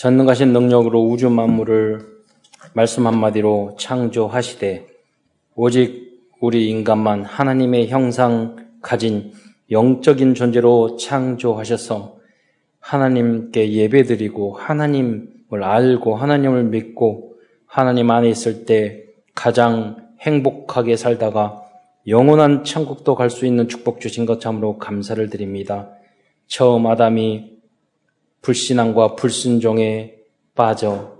전능하신 능력으로 우주 만물을 말씀 한마디로 창조하시되 오직 우리 인간만 하나님의 형상 가진 영적인 존재로 창조하셔서 하나님께 예배드리고 하나님을 알고 하나님을 믿고 하나님 안에 있을 때 가장 행복하게 살다가 영원한 천국도 갈 수 있는 축복 주신 것 참으로 감사를 드립니다. 처음 아담이 불신앙과 불순종에 빠져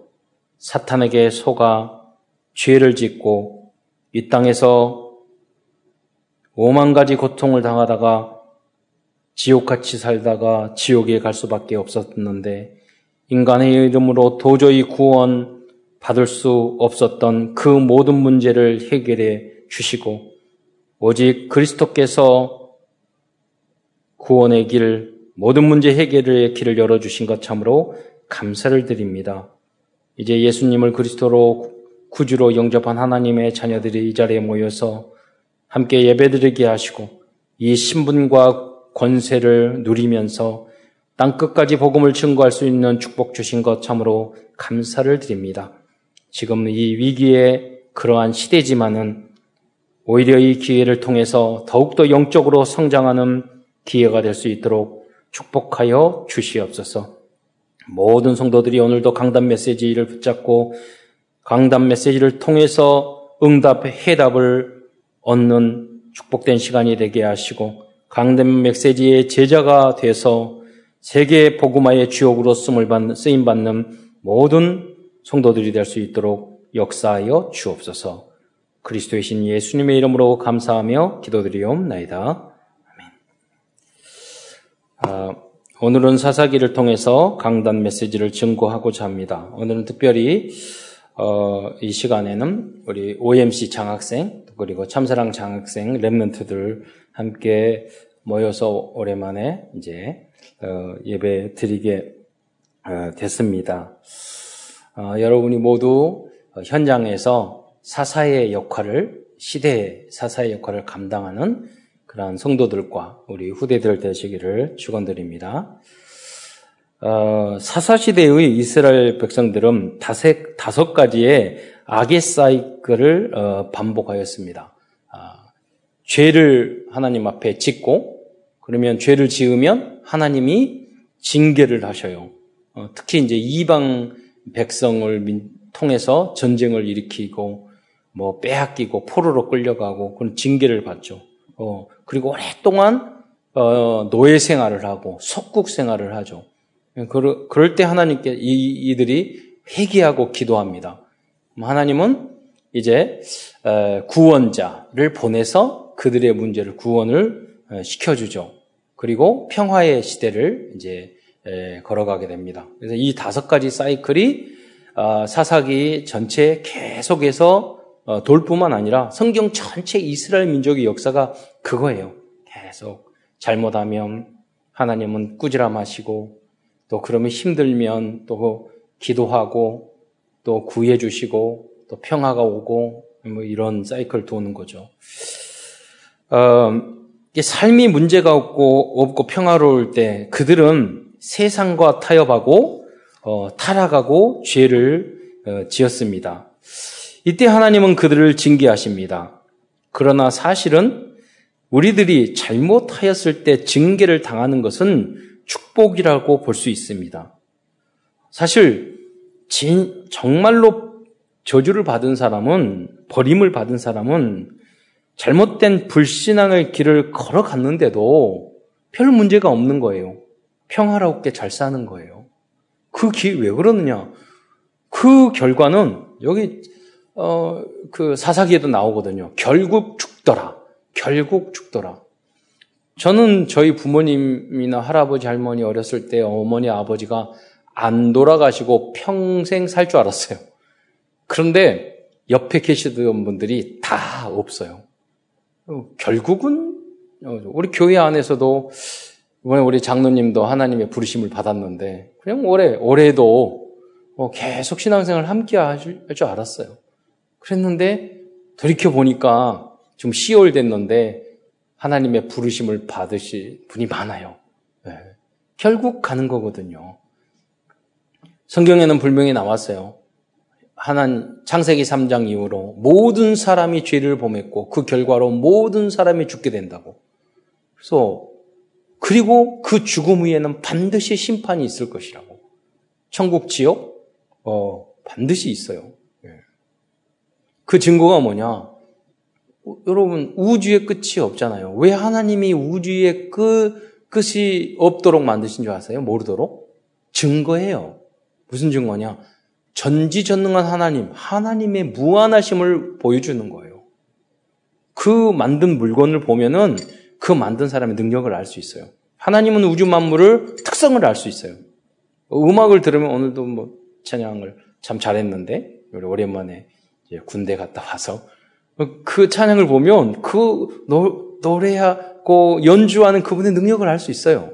사탄에게 속아 죄를 짓고 이 땅에서 오만 가지 고통을 당하다가 지옥같이 살다가 지옥에 갈 수밖에 없었는데 인간의 이름으로 도저히 구원 받을 수 없었던 그 모든 문제를 해결해 주시고 오직 그리스도께서 구원의 길, 모든 문제 해결의 길을 열어주신 것 참으로 감사를 드립니다. 이제 예수님을 그리스도로 구주로 영접한 하나님의 자녀들이 이 자리에 모여서 함께 예배드리게 하시고 이 신분과 권세를 누리면서 땅 끝까지 복음을 증거할 수 있는 축복 주신 것 참으로 감사를 드립니다. 지금 이 위기에 그러한 시대지만은 오히려 이 기회를 통해서 더욱더 영적으로 성장하는 기회가 될 수 있도록 축복하여 주시옵소서. 모든 성도들이 오늘도 강단 메시지를 붙잡고 강단 메시지를 통해서 응답, 해답을 얻는 축복된 시간이 되게 하시고 강단 메시지의 제자가 돼서 세계 복음화의 주역으로 쓰임 받는 모든 성도들이 될 수 있도록 역사하여 주옵소서. 그리스도의 신 예수님의 이름으로 감사하며 기도드리옵나이다. 아, 오늘은 사사기를 통해서 강단 메시지를 증거하고자 합니다. 오늘은 특별히 어, 이 시간에는 우리 OMC 장학생 그리고 참사랑 장학생 랩런트들 함께 모여서 오랜만에 이제 어, 예배 드리게 어, 됐습니다. 어, 여러분이 모두 현장에서 사사의 역할을 시대 사사의 역할을 감당하는 그러한 성도들과 우리 후대들 되시기를 축원드립니다. 어, 사사 시대의 이스라엘 백성들은 다섯, 다섯 가지의 악의 사이클을 어, 반복하였습니다. 아, 죄를 하나님 앞에 짓고 그러면 죄를 지으면 하나님이 징계를 하셔요. 어, 특히 이제 이방 백성을 통해서 전쟁을 일으키고 뭐 빼앗기고 포로로 끌려가고 그런 징계를 받죠. 어, 그리고 오랫동안 어, 노예 생활을 하고 속국 생활을 하죠. 그럴, 때 하나님께 이, 이들이 회개하고 기도합니다. 하나님은 이제 구원자를 보내서 그들의 문제를 구원을 시켜주죠. 그리고 평화의 시대를 이제 걸어가게 됩니다. 그래서 이 다섯 가지 사이클이 아, 사사기 전체 계속해서 어, 돌뿐만 아니라 성경 전체 이스라엘 민족의 역사가 그거예요. 계속 잘못하면 하나님은 꾸지람하시고 또 그러면 힘들면 또 기도하고 또 구해 주시고 또 평화가 오고 뭐 이런 사이클 도는 거죠. 어, 삶이 문제가 없고 없고 평화로울 때 그들은 세상과 타협하고 어, 타락하고 죄를 어, 지었습니다. 이때 하나님은 그들을 징계하십니다. 그러나 사실은 우리들이 잘못하였을 때 징계를 당하는 것은 축복이라고 볼 수 있습니다. 사실 진, 정말로 저주를 받은 사람은 버림을 받은 사람은 잘못된 불신앙의 길을 걸어갔는데도 별 문제가 없는 거예요. 평화롭게 잘 사는 거예요. 그 길 왜 그러느냐? 그 결과는 여기 어, 그 사사기에도 나오거든요. 결국 죽더라. 결국 죽더라. 저는 저희 부모님이나 할아버지, 할머니 어렸을 때 어머니, 아버지가 안 돌아가시고 평생 살 줄 알았어요. 그런데 옆에 계시던 분들이 다 없어요. 결국은 어, 우리 교회 안에서도 이번에 우리 장로님도 하나님의 부르심을 받았는데 그냥 올해 올해도 어, 계속 신앙생활 함께 하실 줄 알았어요. 그랬는데 돌이켜 보니까 지금 10월 됐는데 하나님의 부르심을 받으실 분이 많아요. 네. 결국 가는 거거든요. 성경에는 분명히 나왔어요. 하나님 창세기 3장 이후로 모든 사람이 죄를 범했고 그 결과로 모든 사람이 죽게 된다고. 그래서 그리고 그 죽음 후에는 반드시 심판이 있을 것이라고. 천국 지옥 어 반드시 있어요. 예. 그 증거가 뭐냐? 여러분 우주의 끝이 없잖아요. 왜 하나님이 우주의 그 끝이 없도록 만드신 줄 아세요? 모르도록 증거예요. 무슨 증거냐? 전지전능한 하나님, 하나님의 무한하심을 보여주는 거예요. 그 만든 물건을 보면은 그 만든 사람의 능력을 알 수 있어요. 하나님은 우주 만물을 특성을 알 수 있어요. 음악을 들으면 오늘도 뭐 찬양을 참 잘했는데 우리 오랜만에 군대 갔다 와서 그 찬양을 보면 그 노래하고 연주하는 그분의 능력을 알 수 있어요.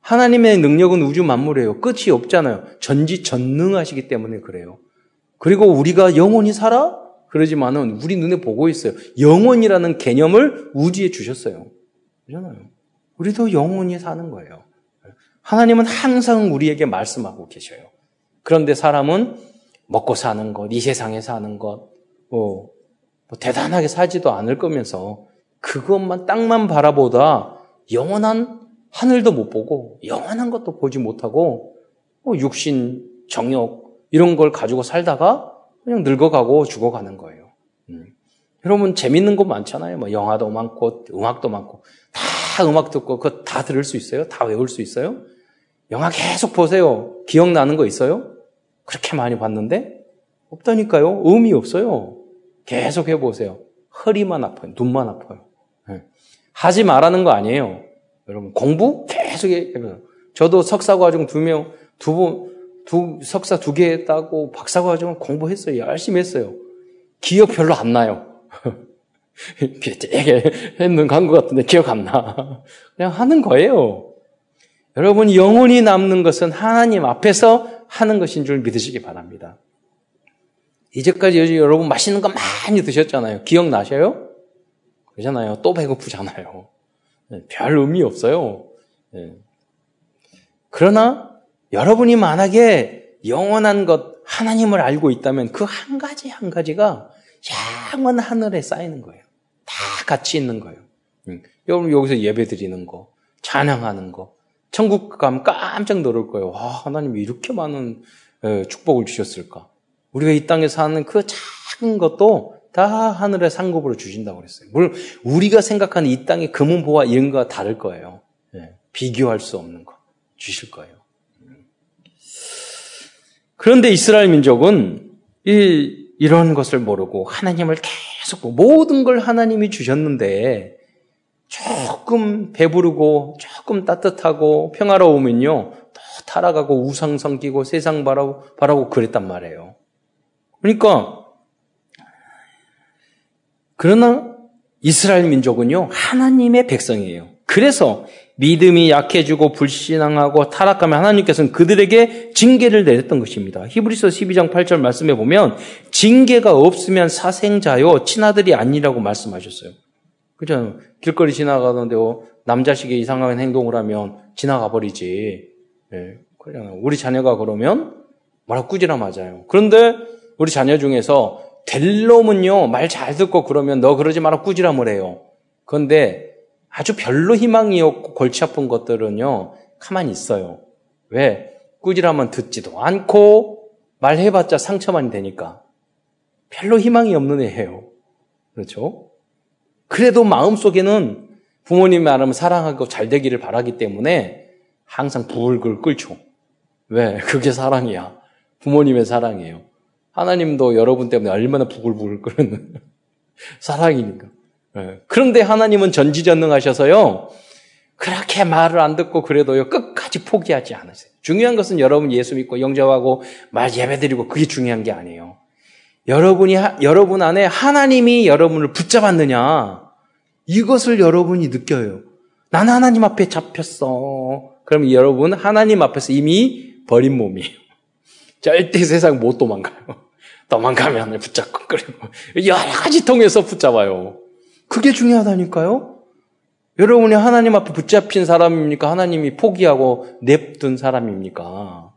하나님의 능력은 우주 만물이에요. 끝이 없잖아요. 전지전능하시기 때문에 그래요. 그리고 우리가 영원히 살아? 그러지만은 우리 눈에 보고 있어요. 영원이라는 개념을 우주에 주셨어요. 그렇잖아요. 우리도 영원히 사는 거예요. 하나님은 항상 우리에게 말씀하고 계셔요. 그런데 사람은 먹고 사는 것, 이 세상에 사는 것, 뭐, 뭐 대단하게 살지도 않을 거면서 그것만 땅만 바라보다 영원한 하늘도 못 보고 영원한 것도 보지 못하고 뭐 육신, 정욕 이런 걸 가지고 살다가 그냥 늙어가고 죽어가는 거예요. 음. 여러분 재밌는 거 많잖아요. 뭐 영화도 많고 음악도 많고 다 음악 듣고 그거 다 들을 수 있어요? 다 외울 수 있어요? 영화 계속 보세요. 기억나는 거 있어요? 그렇게 많이 봤는데 없다니까요. 의미 없어요. 계속 해보세요. 허리만 아파요. 눈만 아파요. 네. 하지 말라는 거 아니에요. 여러분 공부 계속 해요. 저도 석사 과정 두 명, 두 분, 두 석사 두 개 했다고 박사 과정을 공부했어요. 열심히 했어요. 기억 별로 안 나요. 되게 했는 간것 같은데 기억 안 나. 그냥 하는 거예요. 여러분 영혼이 남는 것은 하나님 앞에서 하는 것인 줄 믿으시기 바랍니다. 이제까지 여러분 맛있는 거 많이 드셨잖아요. 기억나셔요? 그러잖아요. 또 배고프잖아요. 네, 별 의미 없어요. 네. 그러나 여러분이 만약에 영원한 것 하나님을 알고 있다면 그 한 가지 한 가지가 영원 하늘에 쌓이는 거예요. 다 같이 있는 거예요. 여러분 여기서 예배 드리는 거, 찬양하는 거, 천국 가면 깜짝 놀랄 거예요. 와, 하나님이 이렇게 많은 축복을 주셨을까? 우리가 이 땅에 사는 그 작은 것도 다 하늘의 상급으로 주신다고 그랬어요. 물론 우리가 생각하는 이 땅의 금은보화 이런 거와 다를 거예요. 네. 비교할 수 없는 거 주실 거예요. 그런데 이스라엘 민족은 이, 이런 것을 모르고 하나님을 계속 모든 걸 하나님이 주셨는데 조금 배부르고 조금 따뜻하고 평화로우면요 또 타락하고 우상 섬기고 세상 바라고 바라고 그랬단 말이에요. 그러니까 그러나 이스라엘 민족은요, 하나님의 백성이에요. 그래서 믿음이 약해지고 불신앙하고 타락하면 하나님께서는 그들에게 징계를 내렸던 것입니다. 히브리서 12장 8절 말씀에 보면 징계가 없으면 사생자요 친아들이 아니라고 말씀하셨어요. 그죠? 길거리 지나가는데 어, 남자식의 이상한 행동을 하면 지나가 버리지. 예, 그냥 우리 자녀가 그러면 뭐라 꾸지라 맞아요. 그런데 우리 자녀 중에서 될 놈은요, 말 잘 듣고 그러면 너 그러지 마라 꾸지람을 해요. 그런데 아주 별로 희망이 없고 골치 아픈 것들은요, 가만히 있어요. 왜? 꾸지람은 듣지도 않고 말해봤자 상처만 되니까. 별로 희망이 없는 애예요. 그렇죠? 그래도 마음속에는 부모님 말하면 사랑하고 잘 되기를 바라기 때문에 항상 불글 끓죠. 왜? 그게 사랑이야. 부모님의 사랑이에요. 하나님도 여러분 때문에 얼마나 부글부글 끓는 사랑이니까. 예. 그런데 하나님은 전지전능하셔서요. 그렇게 말을 안 듣고 그래도요 끝까지 포기하지 않으세요. 중요한 것은 여러분 예수 믿고 영접하고 말 예배드리고 그게 중요한 게 아니에요. 여러분이 여러분 안에 하나님이 여러분을 붙잡았느냐 이것을 여러분이 느껴요. 난 하나님 앞에 잡혔어. 그럼 여러분 하나님 앞에서 이미 버린 몸이에요. 절대 세상 못 도망가요. 도망가면 붙잡고 그리고 여러 가지 통해서 붙잡아요. 그게 중요하다니까요. 여러분이 하나님 앞에 붙잡힌 사람입니까? 하나님이 포기하고 냅둔 사람입니까?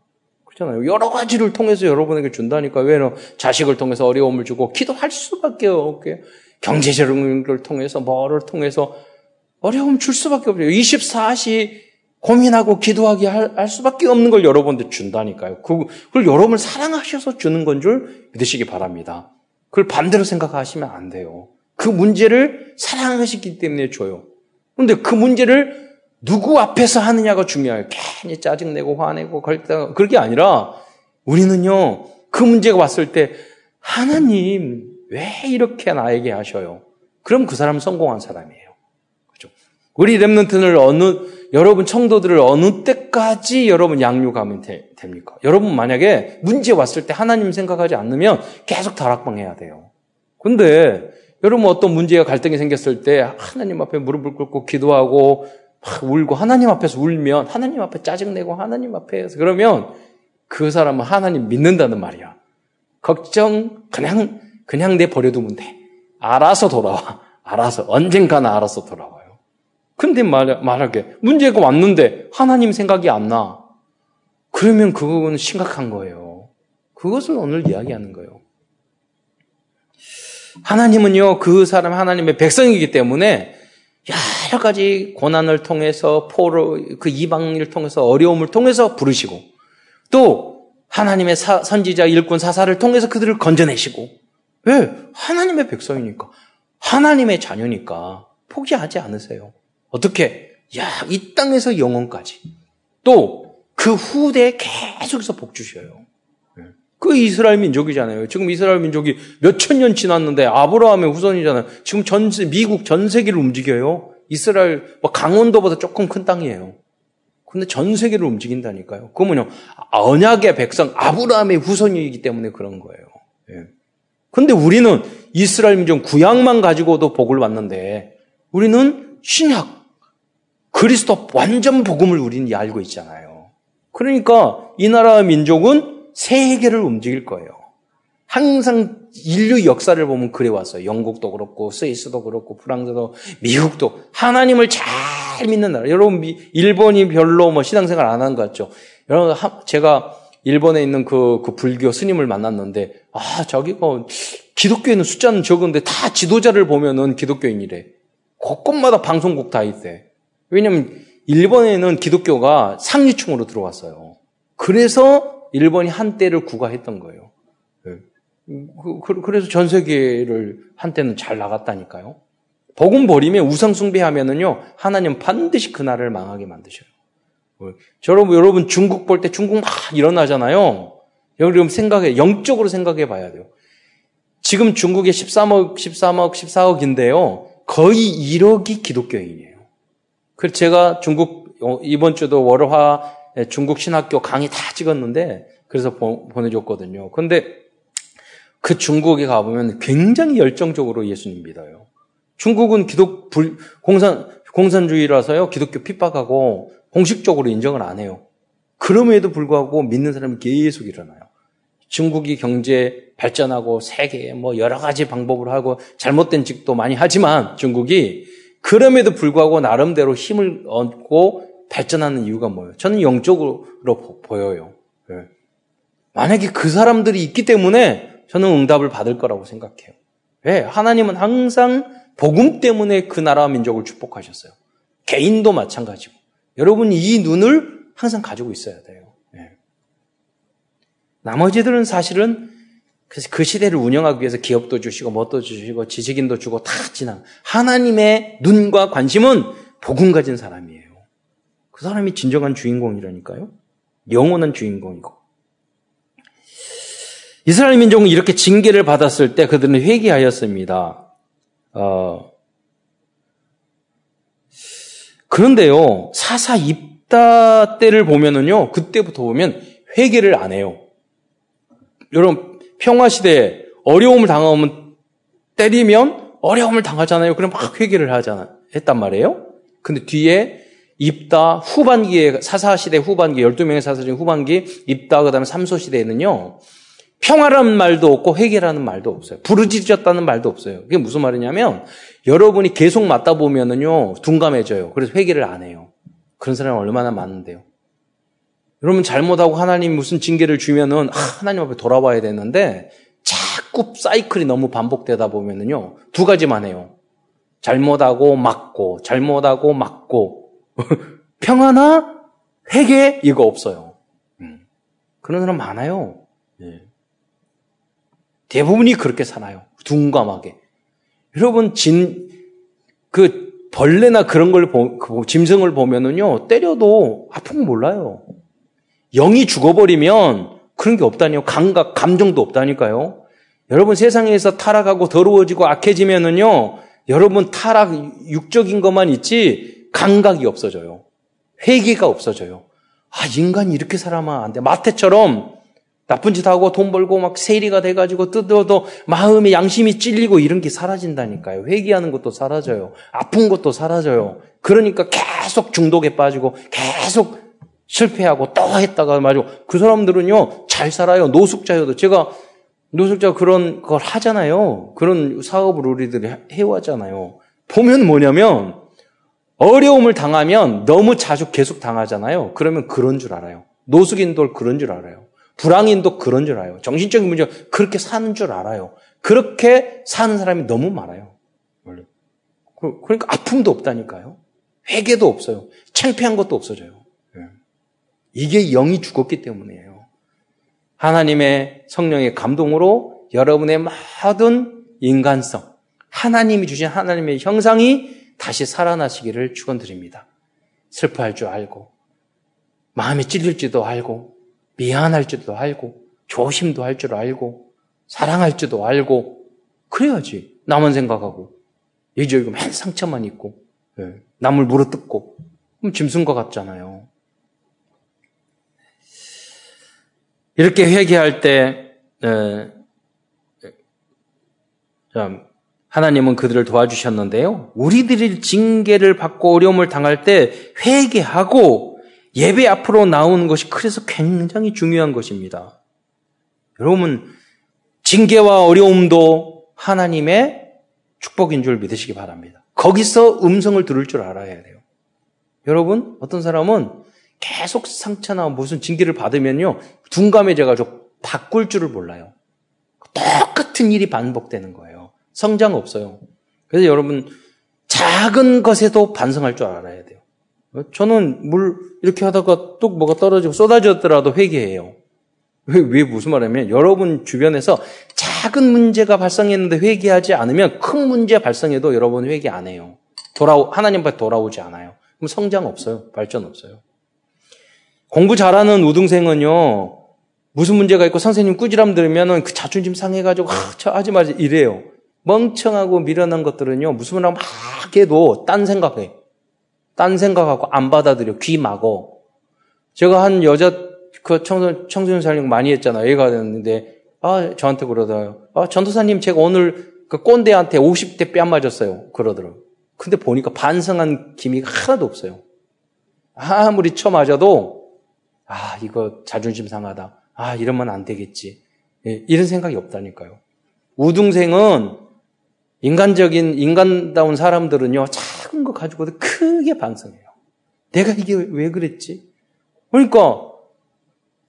그렇잖아요. 여러 가지를 통해서 여러분에게 준다니까. 왜냐 자식을 통해서 어려움을 주고 기도할 수밖에 없게 경제적인 걸 통해서 뭐를 통해서 어려움 줄 수밖에 없어요. 24시 고민하고 기도하게 할, 할 수밖에 없는 걸 여러분들 준다니까요. 그, 그걸 여러분을 사랑하셔서 주는 건 줄 믿으시기 바랍니다. 그걸 반대로 생각하시면 안 돼요. 그 문제를 사랑하시기 때문에 줘요. 그런데 그 문제를 누구 앞에서 하느냐가 중요해요. 괜히 짜증내고 화내고 걸다 그렇게 아니라 우리는요 그 문제가 왔을 때 하나님 왜 이렇게 나에게 하셔요? 그럼 그 사람은 성공한 사람이에요. 그죠? 우리 렘넌트를 어느 여러분 청도들을 어느 때까지 여러분 양육하면 되, 됩니까? 여러분 만약에 문제 왔을 때 하나님 생각하지 않으면 계속 다락방해야 돼요. 근데 여러분 어떤 문제가 갈등이 생겼을 때 하나님 앞에 무릎을 꿇고 기도하고 막 울고 하나님 앞에서 울면 하나님 앞에 짜증내고 하나님 앞에서 그러면 그 사람은 하나님 믿는다는 말이야. 걱정 그냥 그냥 내 버려두면 돼. 알아서 돌아와. 알아서 언젠가는 알아서 돌아와요. 근데 말, 말하게 문제가 왔는데 하나님 생각이 안 나. 그러면 그거는 심각한 거예요. 그것을 오늘 이야기하는 거예요. 하나님은요, 그 사람 하나님의 백성이기 때문에 여러 가지 고난을 통해서 포로, 그 이방인을 통해서 어려움을 통해서 부르시고 또 하나님의 사, 선지자 일꾼 사사를 통해서 그들을 건져내시고 왜? 하나님의 백성이니까. 하나님의 자녀니까 포기하지 않으세요. 어떻게? 야, 이 땅에서 영원까지. 또 그 후대에 계속해서 복 주셔요. 그 이스라엘 민족이잖아요. 지금 이스라엘 민족이 몇 천 년 지났는데 아브라함의 후손이잖아요. 지금 전 미국 전 세계를 움직여요. 이스라엘 뭐 강원도보다 조금 큰 땅이에요. 근데 전 세계를 움직인다니까요. 그거는요 언약의 백성 아브라함의 후손이기 때문에 그런 거예요. 예. 근데 우리는 이스라엘 민족 구약만 가지고도 복을 받는데 우리는 신약 그리스도 완전 복음을 우리는 알고 있잖아요. 그러니까 이 나라 민족은 세계를 움직일 거예요. 항상 인류 역사를 보면 그래 왔어요. 영국도 그렇고 스위스도 그렇고 프랑스도 미국도 하나님을 잘 믿는 나라. 여러분 일본이 별로 뭐 신앙생활 안 하는 것 같죠. 여러분 제가 일본에 있는 그, 그 불교 스님을 만났는데 아 저기가 기독교에는 숫자는 적은데 다 지도자를 보면은 기독교인이래. 곳곳마다 방송국 다 있대. 왜냐면 일본에는 기독교가 상류층으로 들어왔어요. 그래서 일본이 한때를 구가했던 거예요. 예. 그, 그, 그래서 전 세계를 한때는 잘 나갔다니까요. 복음 버리면 우상 숭배하면은요, 하나님 반드시 그 나라를 망하게 만드셔요. 어, 여러분, 여러분 중국 볼 때 중국 막 일어나잖아요. 여러분 생각해, 영적으로 생각해 봐야 돼요. 지금 중국에 13억, 13억, 14억인데요. 거의 1억이 기독교인이에요. 그래서 제가 중국, 어, 이번 주도 월화 예, 중국 신학교 강의 다 찍었는데 그래서 보, 내줬거든요 근데 그 중국에 가보면 굉장히 열정적으로 예수님 믿어요. 중국은 기독 불, 공산 공산주의라서요 기독교 핍박하고 공식적으로 인정을 안 해요. 그럼에도 불구하고 믿는 사람이 계속 일어나요. 중국이 경제 발전하고 세계 뭐 여러 가지 방법으로 하고 잘못된 직도 많이 하지만 중국이 그럼에도 불구하고 나름대로 힘을 얻고 발전하는 이유가 뭐예요? 저는 영적으로 보여요. 네. 만약에 그 사람들이 있기 때문에 저는 응답을 받을 거라고 생각해요. 왜? 하나님은 항상 복음 때문에 그 나라와 민족을 축복하셨어요. 개인도 마찬가지고. 여러분 이 눈을 항상 가지고 있어야 돼요. 네. 나머지들은 사실은 그 시대를 운영하기 위해서 기업도 주시고 뭣도 주시고 지식인도 주고 다 지나. 하나님의 눈과 관심은 복음 가진 사람이에요. 그 사람이 진정한 주인공이라니까요. 영원한 주인공이고. 이스라엘 민족은 이렇게 징계를 받았을 때 그들은 회개하였습니다. 어, 그런데요, 사사 입다 때를 보면은요, 그때부터 보면 회개를 안 해요. 여러분, 평화시대에 어려움을 당하면 때리면 어려움을 당하잖아요. 그럼 막 회개를 하잖아, 했단 말이에요. 근데 뒤에 입다 후반기에 사사시대 후반기 12명의 사사 중 후반기 입다 그다음에 삼소시대에는요. 평화라는 말도 없고 회개라는 말도 없어요. 부르짖었다는 말도 없어요. 그게 무슨 말이냐면 여러분이 계속 맞다 보면은요 둔감해져요. 그래서 회개를 안 해요. 그런 사람이 얼마나 많은데요. 여러분 잘못하고 하나님 무슨 징계를 주면은 아, 하나님 앞에 돌아와야 되는데 자꾸 사이클이 너무 반복되다 보면은요 두 가지만 해요. 잘못하고 맞고 잘못하고 맞고 평안나 회개 이거 없어요. 음. 그런 사람 많아요. 예. 대부분이 그렇게 사나요. 둔감하게. 여러분 진 그 벌레나 그런 걸 보, 그 짐승을 보면은요 때려도 아픈 거 몰라요. 영이 죽어버리면 그런 게 없다니요. 감각, 감정도 없다니까요. 여러분 세상에서 타락하고 더러워지고 악해지면은요, 여러분 타락, 육적인 것만 있지, 감각이 없어져요. 회개가 없어져요. 아, 인간이 이렇게 살아만 안 돼. 마태처럼 나쁜 짓 하고 돈 벌고 막 세리가 돼가지고 뜯어도 마음의 양심이 찔리고 이런 게 사라진다니까요. 회개하는 것도 사라져요. 아픈 것도 사라져요. 그러니까 계속 중독에 빠지고 계속 실패하고 또 했다가 말이고 그 사람들은요 잘 살아요. 노숙자여도. 제가 노숙자 그런 걸 하잖아요. 그런 사업을 우리들이 해왔잖아요. 보면 뭐냐면 어려움을 당하면 너무 자주 계속 당하잖아요. 그러면 그런 줄 알아요. 노숙인도 그런 줄 알아요 불황인도 그런 줄 알아요. 정신적인 문제 그렇게 사는 줄 알아요. 그렇게 사는 사람이 너무 많아요. 그, 그러니까 아픔도 없다니까요. 회개도 없어요. 창피한 것도 없어져요. 이게 영이 죽었기 때문이에요. 하나님의 성령의 감동으로 여러분의 모든 인간성, 하나님이 주신 하나님의 형상이 다시 살아나시기를 축원드립니다. 슬퍼할 줄 알고, 마음이 찔릴지도 알고, 미안할지도 알고, 조심도 할 줄 알고, 사랑할 줄도 알고, 그래야지. 남은 생각하고, 예절고 맨 상처만 있고, 예, 남을 물어뜯고, 그럼 짐승과 같잖아요. 이렇게 회개할 때 하나님은 그들을 도와주셨는데요. 우리들이 징계를 받고 어려움을 당할 때 회개하고 예배 앞으로 나오는 것이 그래서 굉장히 중요한 것입니다. 여러분 징계와 어려움도 하나님의 축복인 줄 믿으시기 바랍니다. 거기서 음성을 들을 줄 알아야 돼요. 여러분 어떤 사람은 계속 상처나 무슨 징계를 받으면요, 둔감해져가지고 바꿀 줄을 몰라요. 똑같은 일이 반복되는 거예요. 성장 없어요. 그래서 여러분, 작은 것에도 반성할 줄 알아야 돼요. 저는 물 이렇게 하다가 뚝 뭐가 떨어지고 쏟아졌더라도 회개해요. 왜, 왜 무슨 말이냐면 여러분 주변에서 작은 문제가 발생했는데 회개하지 않으면 큰 문제 발생해도 여러분 회개 안 해요. 돌아 하나님 앞에 돌아오지 않아요. 그럼 성장 없어요. 발전 없어요. 공부 잘하는 우등생은요, 무슨 문제가 있고 선생님 꾸지람 들으면은 그 자존심 상해가지고, 아, 저 하지 마지 이래요. 멍청하고 미련한 것들은요, 무슨 말막 해도 딴 생각해. 딴 생각하고 안 받아들여. 귀 막어. 제가 한 여자, 그 청소, 청소년 살림 많이 했잖아요. 애가 됐는데, 아, 저한테 그러더라고요. 아, 전도사님, 제가 오늘 그 꼰대한테 50대 뺨 맞았어요. 그러더라고요. 근데 보니까 반성한 기미가 하나도 없어요. 아무리 쳐 맞아도 아, 이거 자존심 상하다. 아, 이러면 안 되겠지. 예, 이런 생각이 없다니까요. 우등생은 인간적인, 인간다운 사람들은요, 작은 거 가지고도 크게 반성해요. 내가 이게 왜 그랬지? 그러니까,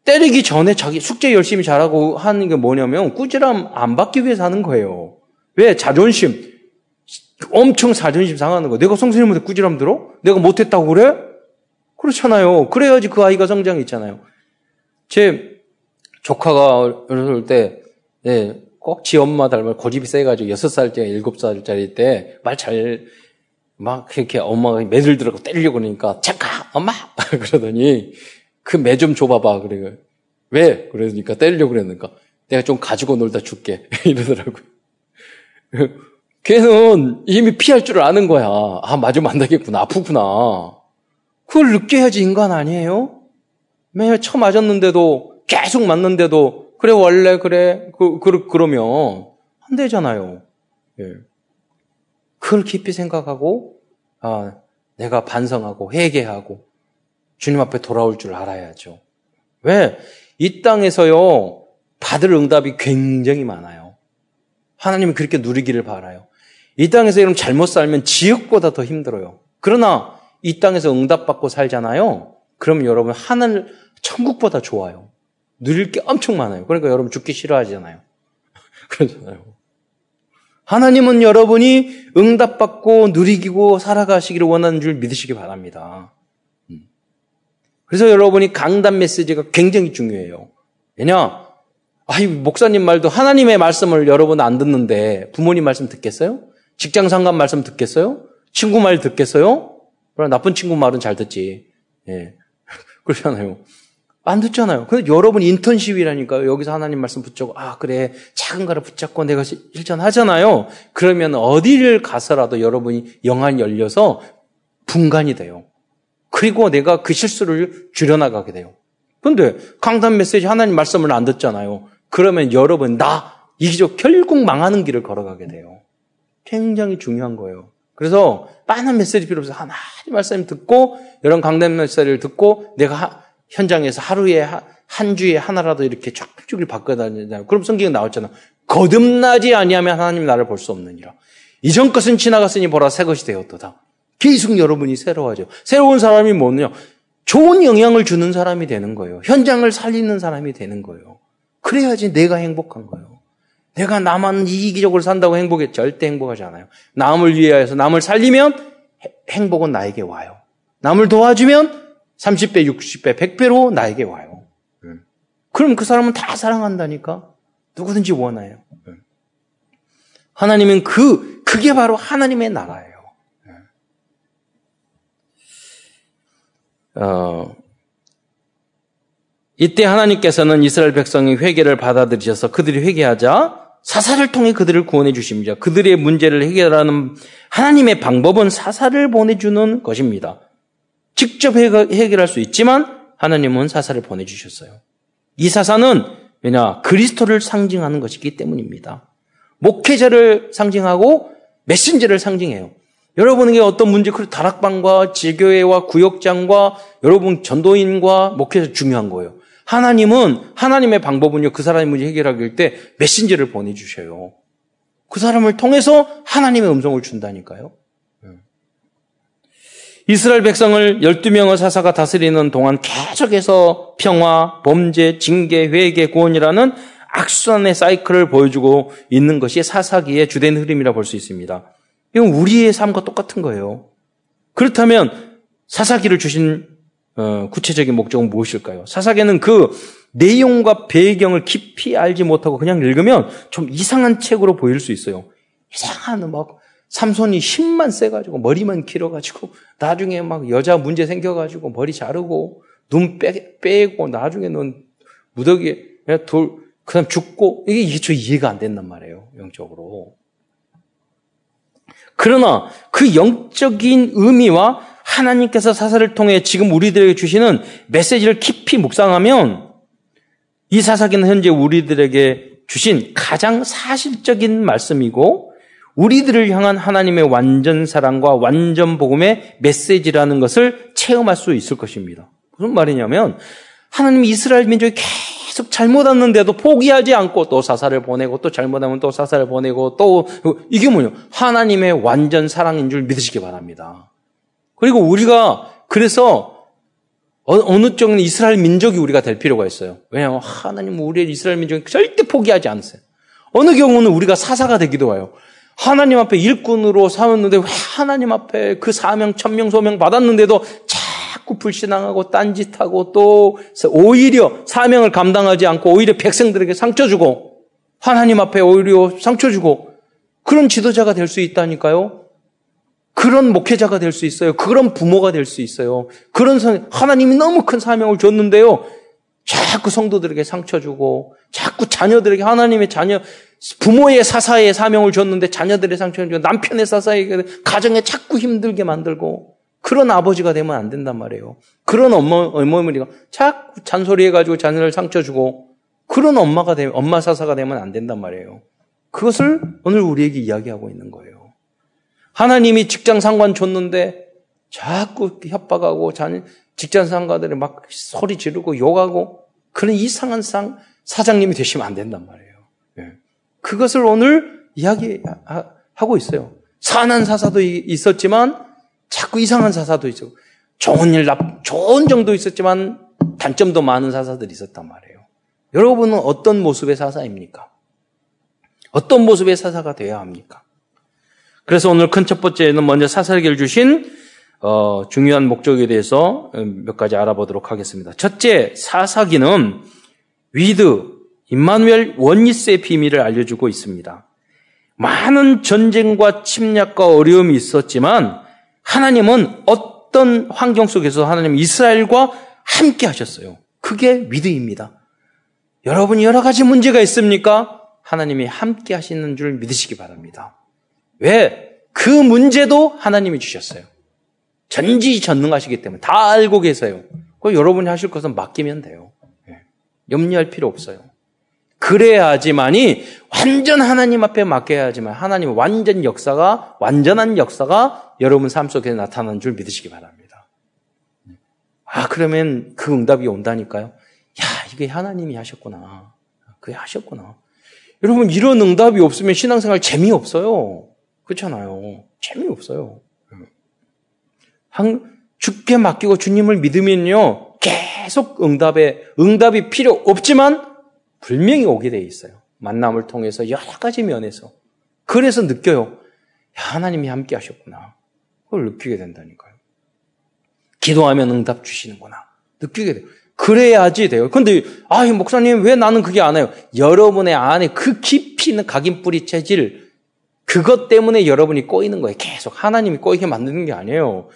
때리기 전에 자기 숙제 열심히 잘하고 하는 게 뭐냐면, 꾸지람 안 받기 위해서 하는 거예요. 왜? 자존심. 엄청 자존심 상하는 거. 내가 성선생님한테 꾸지람 들어? 내가 못했다고 그래? 그렇잖아요. 그래야지 그 아이가 성장했잖아요. 제 조카가 어렸을 때, 네, 꼭지 엄마 닮아 고집이 세가지고 여섯 살째, 일곱 살짜리 때 말 잘, 막 이렇게 엄마가 매를 들고 때리려고 그러니까, 잠깐! 엄마! 그러더니, 그 매 좀 줘봐봐. 그래. 왜? 그러니까 때리려고 그랬는가. 내가 좀 가지고 놀다 줄게. 이러더라고요. 걔는 이미 피할 줄 아는 거야. 아, 맞으면 안 되겠구나. 아프구나. 그걸 느껴야지 인간 아니에요? 매일 처 맞았는데도 계속 맞는데도 그래 원래 그래 그, 그 그러면 안 되잖아요. 예. 그걸 깊이 생각하고 아 내가 반성하고 회개하고 주님 앞에 돌아올 줄 알아야죠. 왜? 이 땅에서요 받을 응답이 굉장히 많아요. 하나님이 그렇게 누리기를 바라요. 이 땅에서 여러분 잘못 살면 지옥보다 더 힘들어요. 그러나 이 땅에서 응답받고 살잖아요. 그럼 여러분 하늘 천국보다 좋아요. 누릴 게 엄청 많아요. 그러니까 여러분 죽기 싫어하잖아요. 그러잖아요. 하나님은 여러분이 응답받고 누리기고 살아가시기를 원하는 줄 믿으시기 바랍니다. 음. 그래서 여러분이 강단 메시지가 굉장히 중요해요. 왜냐? 아이, 목사님 말도 하나님의 말씀을 여러분 안 듣는데 부모님 말씀 듣겠어요? 직장 상관 말씀 듣겠어요? 친구 말 듣겠어요? 나쁜 친구 말은 잘 듣지. 예. 그렇잖아요. 안 듣잖아요. 근데 여러분 인턴십이라니까요. 여기서 하나님 말씀 붙잡고, 아, 그래. 작은 거를 붙잡고 내가 실천하잖아요. 그러면 어디를 가서라도 여러분이 영안이 열려서 분간이 돼요. 그리고 내가 그 실수를 줄여나가게 돼요. 근데 강단 메시지 하나님 말씀을 안 듣잖아요. 그러면 여러분, 나, 이기적 결국 망하는 길을 걸어가게 돼요. 굉장히 중요한 거예요. 그래서 많은 메시지 필요 없어요. 하나님 말씀 듣고, 이런 강단 메시지를 듣고, 내가 현장에서 하루에 한 주에 하나라도 이렇게 쭉쭉 바꿔다니잖아요. 그럼 성경에 나왔잖아. 거듭나지 아니하면 하나님 나를 볼 수 없느니라. 이전 것은 지나갔으니 보라 새 것이 되었도다. 계속 여러분이 새로워져. 새로운 사람이 뭐냐? 좋은 영향을 주는 사람이 되는 거예요. 현장을 살리는 사람이 되는 거예요. 그래야지 내가 행복한 거예요. 내가 나만 이기적으로 산다고 행복해 절대 행복하지 않아요. 남을 위하여서 남을 살리면 행복은 나에게 와요. 남을 도와주면 30배, 60배, 100배로 나에게 와요. 그럼 그 사람은 다 사랑한다니까? 누구든지 원해요. 하나님은 그, 그게 바로 하나님의 나라예요. 어, 이때 하나님께서는 이스라엘 백성의 회개를 받아들이셔서 그들이 회개하자 사사를 통해 그들을 구원해 주십니다. 그들의 문제를 해결하는 하나님의 방법은 사사를 보내주는 것입니다. 직접 해결할 수 있지만 하나님은 사사를 보내주셨어요. 이 사사는 왜냐 그리스도를 상징하는 것이기 때문입니다. 목회자를 상징하고 메신저를 상징해요. 여러분에게 어떤 문제, 그 다락방과 지교회와 구역장과 여러분 전도인과 목회자 중요한 거예요. 하나님은 하나님의 방법은요 그 사람의 문제 해결하기 때 메신저를 보내주셔요. 그 사람을 통해서 하나님의 음성을 준다니까요. 이스라엘 백성을 12명의 사사가 다스리는 동안 계속해서 평화, 범죄, 징계, 회개, 구원이라는 악순환의 사이클을 보여주고 있는 것이 사사기의 주된 흐름이라 볼 수 있습니다. 이건 우리의 삶과 똑같은 거예요. 그렇다면 사사기를 주신 어, 구체적인 목적은 무엇일까요? 사사기는 그 내용과 배경을 깊이 알지 못하고 그냥 읽으면 좀 이상한 책으로 보일 수 있어요. 이상한 막 삼손이 힘만 세가지고 머리만 길어가지고 나중에 막 여자 문제 생겨가지고 머리 자르고 눈 빼, 빼고 나중에 는 무더기에 돌 그냥 죽고 이게 이게 저 이해가 안 된단 말이에요 영적으로. 그러나 그 영적인 의미와 하나님께서 사사를 통해 지금 우리들에게 주시는 메시지를 깊이 묵상하면 이 사사기는 현재 우리들에게 주신 가장 사실적인 말씀이고 우리들을 향한 하나님의 완전 사랑과 완전 복음의 메시지라는 것을 체험할 수 있을 것입니다. 무슨 말이냐면 하나님이 이스라엘 민족이 계속 잘못했는데도 포기하지 않고 또 사사를 보내고 또 잘못하면 또 사사를 보내고 또 이게 뭐냐? 하나님의 완전 사랑인 줄 믿으시기 바랍니다. 그리고 우리가 그래서 어느 쪽은 이스라엘 민족이 우리가 될 필요가 있어요. 왜냐하면 하나님 우리의 이스라엘 민족이 절대 포기하지 않으세요. 어느 경우는 우리가 사사가 되기도 해요. 하나님 앞에 일꾼으로 사왔는데 왜 하나님 앞에 그 사명, 천명, 소명 받았는데도 자꾸 불신앙하고 딴짓하고 또 오히려 사명을 감당하지 않고 오히려 백성들에게 상처 주고 하나님 앞에 오히려 상처 주고 그런 지도자가 될 수 있다니까요. 그런 목회자가 될 수 있어요. 그런 부모가 될 수 있어요. 그런 하나님이 너무 큰 사명을 줬는데요. 자꾸 성도들에게 상처 주고 자꾸 자녀들에게 하나님의 자녀 부모의 사사의 사명을 줬는데 자녀들의 상처를 주고 남편의 사사에게 가정에 자꾸 힘들게 만들고 그런 아버지가 되면 안 된단 말이에요. 그런 엄마, 어머니가 자꾸 잔소리해가지고 자녀를 상처 주고 그런 엄마가 되면, 엄마 사사가 되면 안 된단 말이에요. 그것을 오늘 우리에게 이야기하고 있는 거예요. 하나님이 직장 상관 줬는데 자꾸 협박하고 자녀, 직장 상가들이 막 소리 지르고 욕하고 그런 이상한 상, 사장님이 되시면 안 된단 말이에요. 그것을 오늘 이야기하고 있어요. 선한 사사도 있었지만 자꾸 이상한 사사도 있어. 좋은 일, 나, 좋은 정도 있었지만 단점도 많은 사사들이 있었단 말이에요. 여러분은 어떤 모습의 사사입니까? 어떤 모습의 사사가 되어야 합니까? 그래서 오늘 큰 첫 번째는 먼저 사사기를 주신 어, 중요한 목적에 대해서 몇 가지 알아보도록 하겠습니다. 첫째, 사사기는 With, 임마누엘 Oneness의 비밀을 알려주고 있습니다. 많은 전쟁과 침략과 어려움이 있었지만 하나님은 어떤 환경 속에서 하나님 이스라엘과 함께 하셨어요. 그게 With입니다. 여러분이 여러 가지 문제가 있습니까? 하나님이 함께 하시는 줄 믿으시기 바랍니다. 왜? 그 문제도 하나님이 주셨어요. 전지전능하시기 때문에 다 알고 계세요. 그 여러분이 하실 것은 맡기면 돼요. 예. 염려할 필요 없어요. 그래야지만이 완전 하나님 앞에 맡겨야지만 하나님 완전 역사가 완전한 역사가 여러분 삶 속에 나타나는 줄 믿으시기 바랍니다. 아 그러면 그 응답이 온다니까요. 야 이게 하나님이 하셨구나. 그게 하셨구나. 여러분 이런 응답이 없으면 신앙생활 재미없어요. 그렇잖아요. 재미없어요. 한, 죽게 맡기고 주님을 믿으면요. 계속 응답에 응답이 필요 없지만 분명히 오게 돼 있어요. 만남을 통해서 여러 가지 면에서. 그래서 느껴요. 하나님이 함께 하셨구나. 그걸 느끼게 된다니까요. 기도하면 응답 주시는구나. 느끼게 돼요. 그래야지 돼요. 근데, 아, 목사님, 왜 나는 그게 안 해요? 여러분의 안에 그 깊이 있는 각인뿌리 체질, 그것 때문에 여러분이 꼬이는 거예요. 계속. 하나님이 꼬이게 만드는 게 아니에요.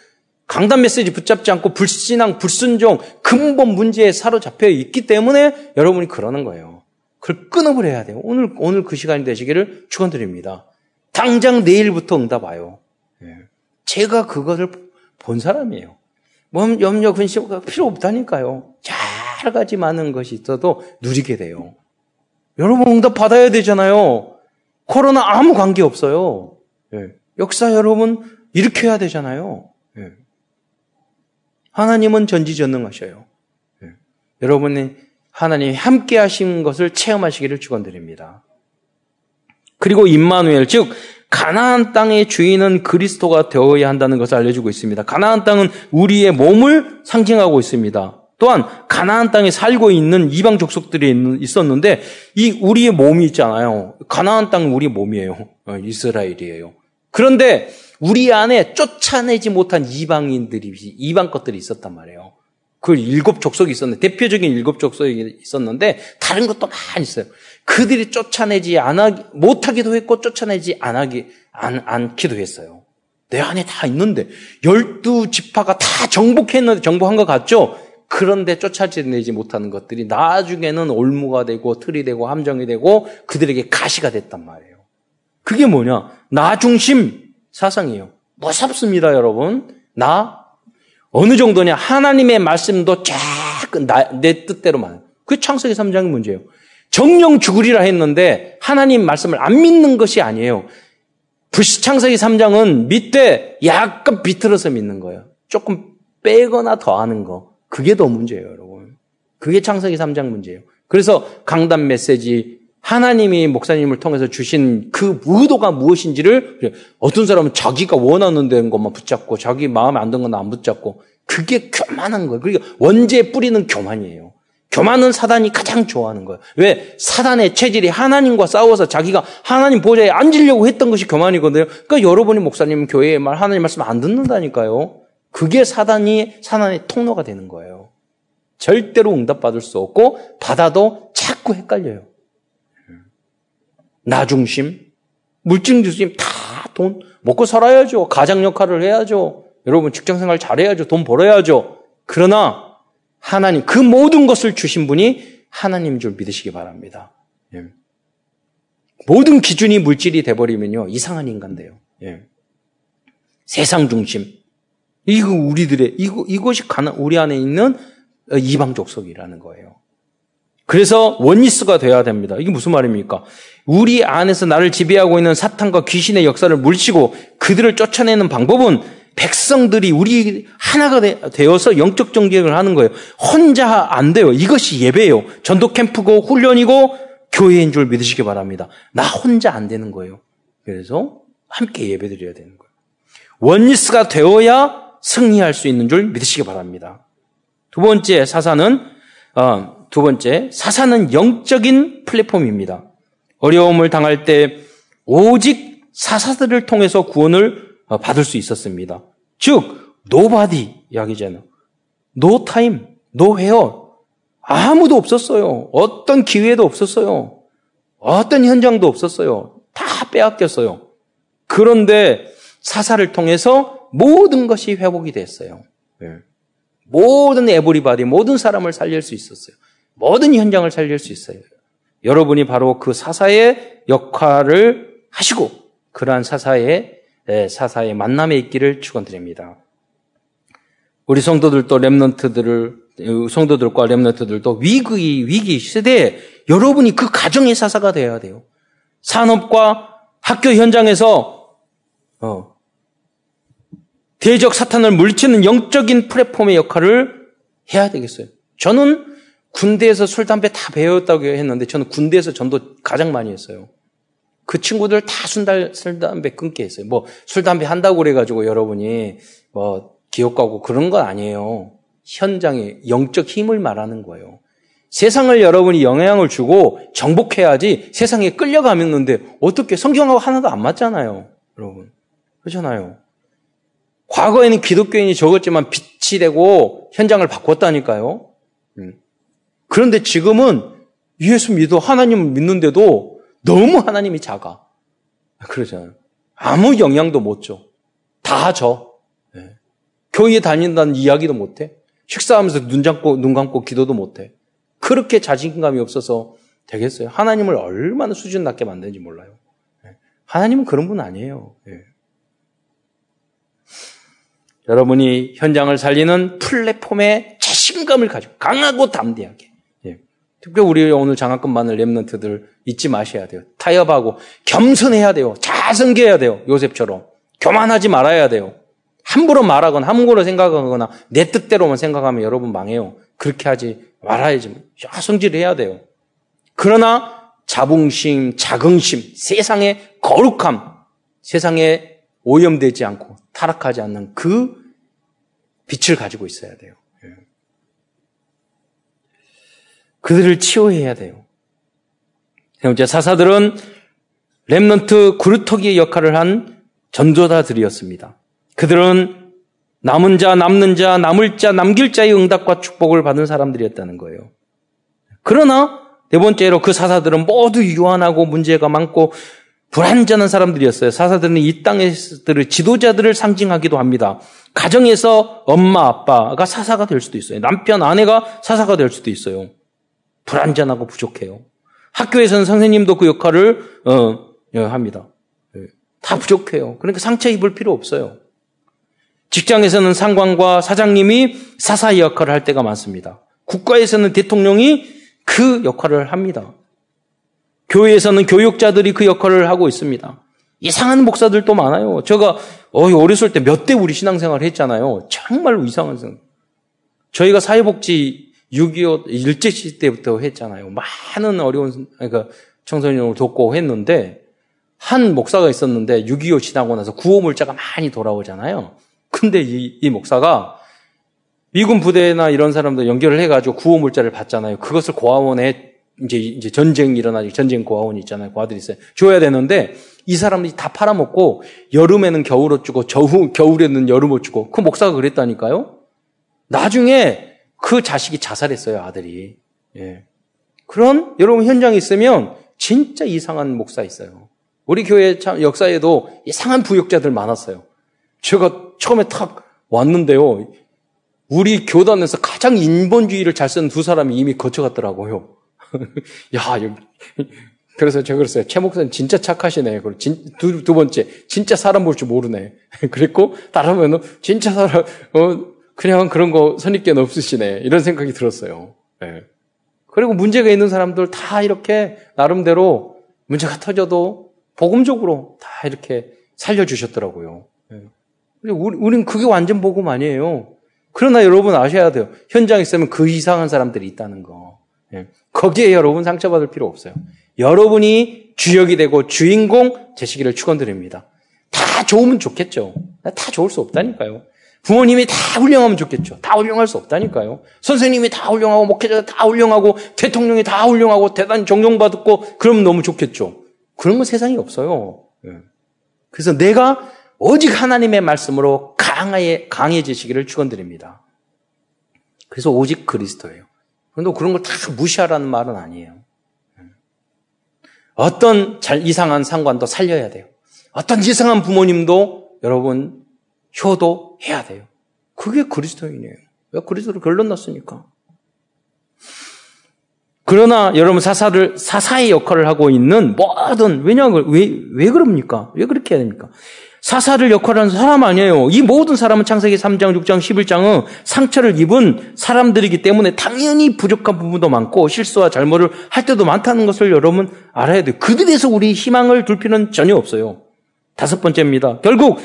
강단 메시지 붙잡지 않고 불신앙, 불순종, 근본 문제에 사로잡혀 있기 때문에 여러분이 그러는 거예요. 그걸 끊어버려야 돼요. 오늘, 오늘 그 시간이 되시기를 축원드립니다. 당장 내일부터 응답 와요. 예. 제가 그것을 본 사람이에요. 몸 염려, 근심 필요 없다니까요. 여러 가지 많은 것이 있어도 누리게 돼요. 여러분 응답 받아야 되잖아요. 코로나 아무 관계 없어요. 예. 역사 여러분 일으켜야 되잖아요. 예. 하나님은 전지전능하셔요. 예. 여러분이 하나님이 함께 하신 것을 체험하시기를 축원드립니다. 그리고 임마누엘 즉 가나안 땅의 주인은 그리스도가 되어야 한다는 것을 알려주고 있습니다. 가나안 땅은 우리의 몸을 상징하고 있습니다. 또한 가나안 땅에 살고 있는 이방 족속들이 있었는데 이 우리의 몸이 있잖아요. 가나안 땅은 우리 몸이에요. 어, 이스라엘이에요. 그런데 우리 안에 쫓아내지 못한 이방인들이 이방 것들이 있었단 말이에요. 그 일곱 족속이 있었는데 대표적인 일곱 족속이 있었는데 다른 것도 많이 있어요. 그들이 쫓아내지 않아 못하기도 했고 쫓아내지 않기 안, 않기도 했어요. 내 안에 다 있는데 열두 지파가 다 정복했는데 정복한 것 같죠? 그런데 쫓아내지 못하는 것들이 나중에는 올무가 되고 틀이 되고 함정이 되고 그들에게 가시가 됐단 말이에요. 그게 뭐냐? 나 중심 사상이에요. 무섭습니다, 여러분. 나 어느 정도냐? 하나님의 말씀도 쫙 내 뜻대로만. 그 창세기 3장의 문제예요. 정령 죽으리라 했는데 하나님 말씀을 안 믿는 것이 아니에요. 불시창세기 3장은 밑에 약간 비틀어서 믿는 거예요. 조금 빼거나 더하는 거. 그게 더 문제예요, 여러분. 그게 창세기 3장 문제예요. 그래서 강단 메시지 하나님이 목사님을 통해서 주신 그 의도가 무엇인지를 어떤 사람은 자기가 원하는 데는 것만 붙잡고 자기 마음에 안 드는 건 안 붙잡고 그게 교만한 거예요. 그러니까 원죄의 뿌리는 교만이에요. 교만은 사단이 가장 좋아하는 거예요. 왜? 사단의 체질이 하나님과 싸워서 자기가 하나님 보좌에 앉으려고 했던 것이 교만이거든요. 그러니까 여러분이 목사님 교회의 말, 하나님 말씀 안 듣는다니까요. 그게 사단이, 사단의 통로가 되는 거예요. 절대로 응답받을 수 없고, 받아도 자꾸 헷갈려요. 나 중심, 물질 중심 다 돈 먹고 살아야죠. 가장 역할을 해야죠. 여러분 직장 생활 잘해야죠. 돈 벌어야죠. 그러나 하나님 그 모든 것을 주신 분이 하나님인 줄 믿으시기 바랍니다. 예. 모든 기준이 물질이 돼버리면요 이상한 인간 돼요. 예. 세상 중심 이거 우리들의 이거 이것이 가나 우리 안에 있는 이방 족속이라는 거예요. 그래서 원리스가 돼야 됩니다. 이게 무슨 말입니까? 우리 안에서 나를 지배하고 있는 사탄과 귀신의 역사를 물리치고 그들을 쫓아내는 방법은 백성들이 우리 하나가 되어서 영적 정경을 하는 거예요. 혼자 안 돼요. 이것이 예배예요. 전도 캠프고 훈련이고 교회인 줄 믿으시기 바랍니다. 나 혼자 안 되는 거예요. 그래서 함께 예배 드려야 되는 거예요. Oneness가 되어야 승리할 수 있는 줄 믿으시기 바랍니다. 두 번째 사사는 어, 두 번째 사사는 영적인 플랫폼입니다. 어려움을 당할 때 오직 사사들을 통해서 구원을 어, 받을 수 있었습니다. 즉 nobody 이야기잖아요. no time, nowhere 아무도 없었어요. 어떤 기회도 없었어요. 어떤 현장도 없었어요. 다 빼앗겼어요. 그런데 사사를 통해서 모든 것이 회복이 됐어요. 네. 모든 에브리바디, 모든 사람을 살릴 수 있었어요. 모든 현장을 살릴 수 있어요. 여러분이 바로 그 사사의 역할을 하시고 그러한 사사의 사사의 만남에 있기를 축원드립니다. 우리 성도들도 렘넌트들을 성도들과 렘넌트들도 위기 위기 시대에 여러분이 그 가정의 사사가 되어야 돼요. 산업과 학교 현장에서 어, 대적 사탄을 물리치는 영적인 플랫폼의 역할을 해야 되겠어요. 저는 군대에서 술, 담배 다 배웠다고 했는데 저는 군대에서 전도 가장 많이 했어요. 그 친구들 다 술, 술 담배 끊게 했어요. 뭐, 술, 담배 한다고 그래가지고 여러분이 뭐, 기억 가고 그런 건 아니에요. 현장에 영적 힘을 말하는 거예요. 세상을 여러분이 영향을 주고 정복해야지 세상에 끌려가는데 어떻게 성경하고 하나도 안 맞잖아요. 여러분. 그렇잖아요. 과거에는 기독교인이 적었지만 빛이 되고 현장을 바꿨다니까요. 음. 그런데 지금은 예수 믿어 하나님을 믿는데도 너무 하나님이 작아. 그러잖아요. 아무 영향도 못 줘. 다 줘. 네. 교회 다닌다는 이야기도 못 해. 식사하면서 눈 감고, 눈 감고 기도도 못 해. 그렇게 자신감이 없어서 되겠어요. 하나님을 얼마나 수준 낮게 만드는지 몰라요. 네. 하나님은 그런 분 아니에요. 네. 여러분이 현장을 살리는 플랫폼에 자신감을 가지고 강하고 담대하게. 예. 특히 우리 오늘 장학금 받는 랩런트들 잊지 마셔야 돼요. 타협하고 겸손해야 돼요. 자성게해야 돼요. 요셉처럼. 교만하지 말아야 돼요. 함부로 말하거나 함부로 생각하거나 내 뜻대로만 생각하면 여러분 망해요. 그렇게 하지 말아야지. 성질해야 돼요. 그러나 자긍심, 자긍심, 세상의 거룩함, 세상에 오염되지 않고 타락하지 않는 그 빛을 가지고 있어야 돼요. 예. 그들을 치유해야 돼요. 세 사사들은 렘넌트 구루터기의 역할을 한 전도자들이었습니다. 그들은 남은 자, 남는 자, 남을 자, 남길 자의 응답과 축복을 받은 사람들이었다는 거예요. 그러나 네 번째로 그 사사들은 모두 유한하고 문제가 많고 불완전한 사람들이었어요. 사사들은 이 땅에서들의 지도자들을 상징하기도 합니다. 가정에서 엄마, 아빠가 사사가 될 수도 있어요. 남편, 아내가 사사가 될 수도 있어요. 불완전하고 부족해요. 학교에서는 선생님도 그 역할을 어, 예, 합니다. 예. 다 부족해요. 그러니까 상처 입을 필요 없어요. 직장에서는 상관과 사장님이 사사 역할을 할 때가 많습니다. 국가에서는 대통령이 그 역할을 합니다. 교회에서는 교육자들이 그 역할을 하고 있습니다. 이상한 목사들도 많아요. 제가 어렸을 때 몇 대 우리 신앙생활 했잖아요. 정말로 이상한 생각. 저희가 사회복지 6.25 일제시 때부터 했잖아요. 많은 어려운 그러니까 청소년을 돕고 했는데 한 목사가 있었는데 6.25 지나고 나서 구호 물자가 많이 돌아오잖아요. 근데 이, 이 목사가 미군 부대나 이런 사람들 연결을 해가지고 구호 물자를 받잖아요. 그것을 고아원에 이제, 이제 전쟁이 일어나지, 전쟁 고아원이 있잖아요. 고아들이 있어요. 줘야 되는데, 이 사람들이 다 팔아먹고, 여름에는 겨울옷 주고, 겨우, 겨울에는 여름옷 주고, 그 목사가 그랬다니까요? 나중에 그 자식이 자살했어요, 아들이. 예. 그런, 여러분 현장에 있으면, 진짜 이상한 목사 있어요. 우리 교회 참 역사에도 이상한 부역자들 많았어요. 제가 처음에 탁 왔는데요. 우리 교단에서 가장 인본주의를 잘 쓰는 두 사람이 이미 거쳐갔더라고요. 야, 여기. 그래서 제가 그랬어요. 최 목사님 진짜 착하시네. 진, 두, 두 번째, 진짜 사람 볼 줄 모르네. 그랬고, 다르면은, 진짜 사람, 어, 그냥 그런 거 선입견 없으시네. 이런 생각이 들었어요. 네. 그리고 문제가 있는 사람들 다 이렇게, 나름대로 문제가 터져도 복음적으로 다 이렇게 살려주셨더라고요. 네. 우리, 우린 그게 완전 복음 아니에요. 그러나 여러분 아셔야 돼요. 현장에 있으면 그 이상한 사람들이 있다는 거. 예. 거기에 여러분 상처받을 필요 없어요. 여러분이 주역이 되고 주인공 되시기를 축원드립니다. 다 좋으면 좋겠죠. 다 좋을 수 없다니까요. 부모님이 다 훌륭하면 좋겠죠. 다 훌륭할 수 없다니까요. 선생님이 다 훌륭하고 목회자가 다 훌륭하고 대통령이 다 훌륭하고 대단히 존경받고 그러면 너무 좋겠죠. 그런 건 세상에 없어요. 예. 그래서 내가 오직 하나님의 말씀으로 강하게 강해지시기를 축원드립니다. 그래서 오직 그리스도예요. 그런데 그런 걸 다 무시하라는 말은 아니에요. 예. 어떤 잘 이상한 상관도 살려야 돼요. 어떤 이상한 부모님도 여러분 효도해야 돼요. 그게 그리스도인이에요. 왜 그리스도를 결론 났으니까. 그러나 여러분 사사를 사사의 역할을 하고 있는 모든 왜냐하면 왜, 왜 그럽니까? 왜 그렇게 해야 됩니까? 사사를 역할하는 사람 아니에요. 이 모든 사람은 창세기 3장, 6장, 11장은 상처를 입은 사람들이기 때문에 당연히 부족한 부분도 많고 실수와 잘못을 할 때도 많다는 것을 여러분 알아야 돼요. 그들에서 우리 희망을 둘 필요는 전혀 없어요. 다섯 번째입니다. 결국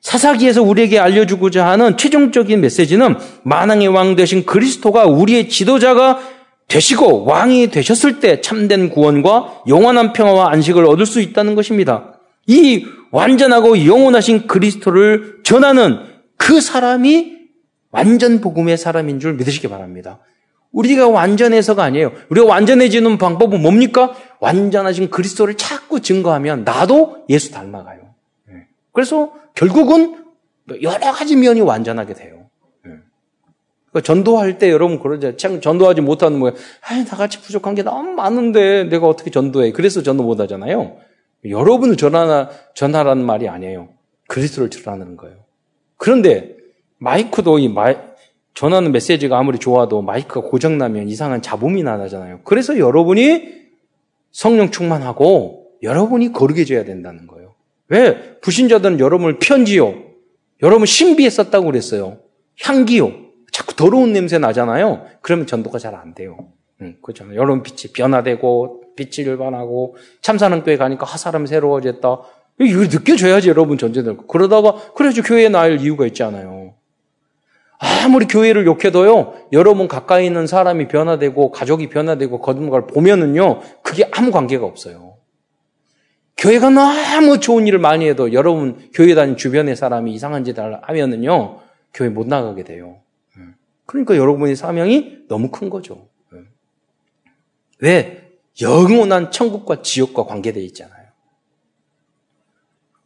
사사기에서 우리에게 알려주고자 하는 최종적인 메시지는 만왕의 왕 되신 그리스도가 우리의 지도자가 되시고 왕이 되셨을 때 참된 구원과 영원한 평화와 안식을 얻을 수 있다는 것입니다. 이 완전하고 영원하신 그리스도를 전하는 그 사람이 완전 복음의 사람인 줄 믿으시기 바랍니다. 우리가 완전해서가 아니에요. 우리가 완전해지는 방법은 뭡니까? 완전하신 그리스도를 자꾸 증거하면 나도 예수 닮아가요. 그래서 결국은 여러 가지 면이 완전하게 돼요. 예. 그러니까 전도할 때 여러분 그러죠. 참 전도하지 못하는 뭐야. 아, 나같이 부족한 게 너무 많은데 내가 어떻게 전도해? 그래서 전도 못 하잖아요. 여러분을 전하나 전하라는 말이 아니에요. 그리스도를 전하는 거예요. 그런데 마이크도 이 마이, 전하는 메시지가 아무리 좋아도 마이크가 고장 나면 이상한 잡음이 나잖아요. 그래서 여러분이 성령 충만하고 여러분이 거룩해 져야 된다는 거예요. 왜? 불신자들은 여러분을 편지요. 여러분 신비에 썼다고 그랬어요. 향기요. 자꾸 더러운 냄새 나잖아요. 그러면 전도가 잘 안 돼요. 응, 그렇죠. 여러분 빛이 변화되고 빛이 일반하고 참사랑교회 가니까 하 사람이 새로워졌다. 이거 느껴져야지 여러분 전제될 거. 그러다가 그래야지 교회에 나을 이유가 있잖아요. 아무리 교회를 욕해도요, 여러분 가까이 있는 사람이 변화되고 가족이 변화되고 거듭는 걸 보면은요, 그게 아무 관계가 없어요. 교회가 너무 좋은 일을 많이 해도 여러분 교회 다닌 주변의 사람이 이상한 짓을 하면은요, 교회 못 나가게 돼요. 그러니까 여러분의 사명이 너무 큰 거죠. 왜? 영원한 천국과 지옥과 관계되어 있잖아요.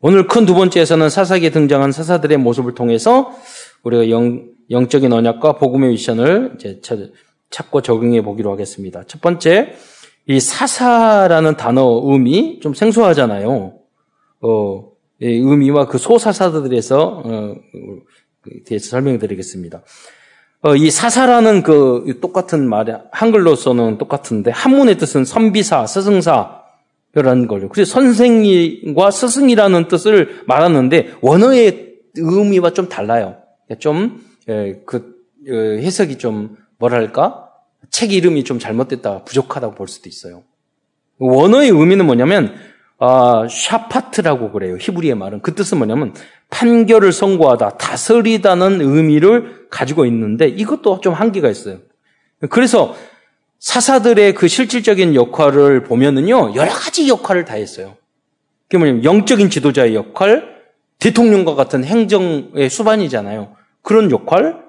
오늘 큰 두 번째에서는 사사기에 등장한 사사들의 모습을 통해서 우리가 영, 영적인 언약과 복음의 미션을 이제 찾고 적용해 보기로 하겠습니다. 첫 번째, 이 사사라는 단어 의미 좀 생소하잖아요. 어, 의미와 그 소사사들에서 어, 대해서 설명드리겠습니다. 어, 이 사사라는 그 똑같은 말, 한글로서는 똑같은데 한문의 뜻은 선비사, 스승사라는 걸요. 그래서 선생과 스승이라는 뜻을 말하는데 원어의 의미와 좀 달라요. 좀그 예, 어, 해석이 좀 뭐랄까 책 이름이 좀 잘못됐다, 부족하다고 볼 수도 있어요. 원어의 의미는 뭐냐면 아, 샤파트라고 그래요. 히브리의 말은 그 뜻은 뭐냐면 판결을 선고하다, 다스리다는 의미를 가지고 있는데 이것도 좀 한계가 있어요. 그래서 사사들의 그 실질적인 역할을 보면은요 여러 가지 역할을 다 했어요. 그게 뭐냐면 영적인 지도자의 역할, 대통령과 같은 행정의 수반이잖아요. 그런 역할,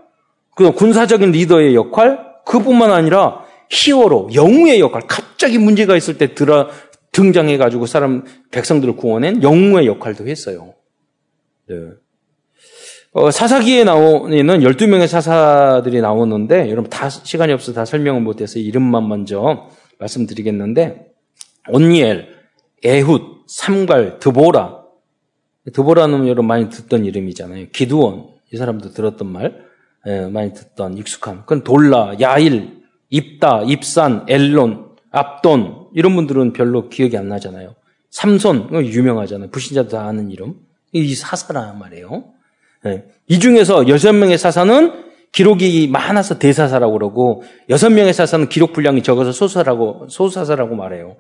그 군사적인 리더의 역할, 그뿐만 아니라 히어로, 영웅의 역할, 갑자기 문제가 있을 때 들어, 등장해가지고 사람, 백성들을 구원한 영웅의 역할도 했어요. 네. 어, 사사기에 나오는 12명의 사사들이 나오는데, 여러분 다, 시간이 없어서 다 설명을 못해서 이름만 먼저 말씀드리겠는데, 온니엘, 에훗, 삼갈, 드보라. 드보라는 여러분 많이 듣던 이름이잖아요. 기두원. 이 사람도 들었던 말. 예, 많이 듣던 익숙한. 그건 돌라, 야일, 입다, 입산, 엘론, 압돈 이런 분들은 별로 기억이 안 나잖아요. 삼손 유명하잖아요. 불신자도 다 아는 이름. 이 사사란 말이에요. 예. 이 중에서 여섯 명의 사사는 기록이 많아서 대사사라고 그러고 여섯 명의 사사는 기록 분량이 적어서 소사라고 소사사라고 말해요.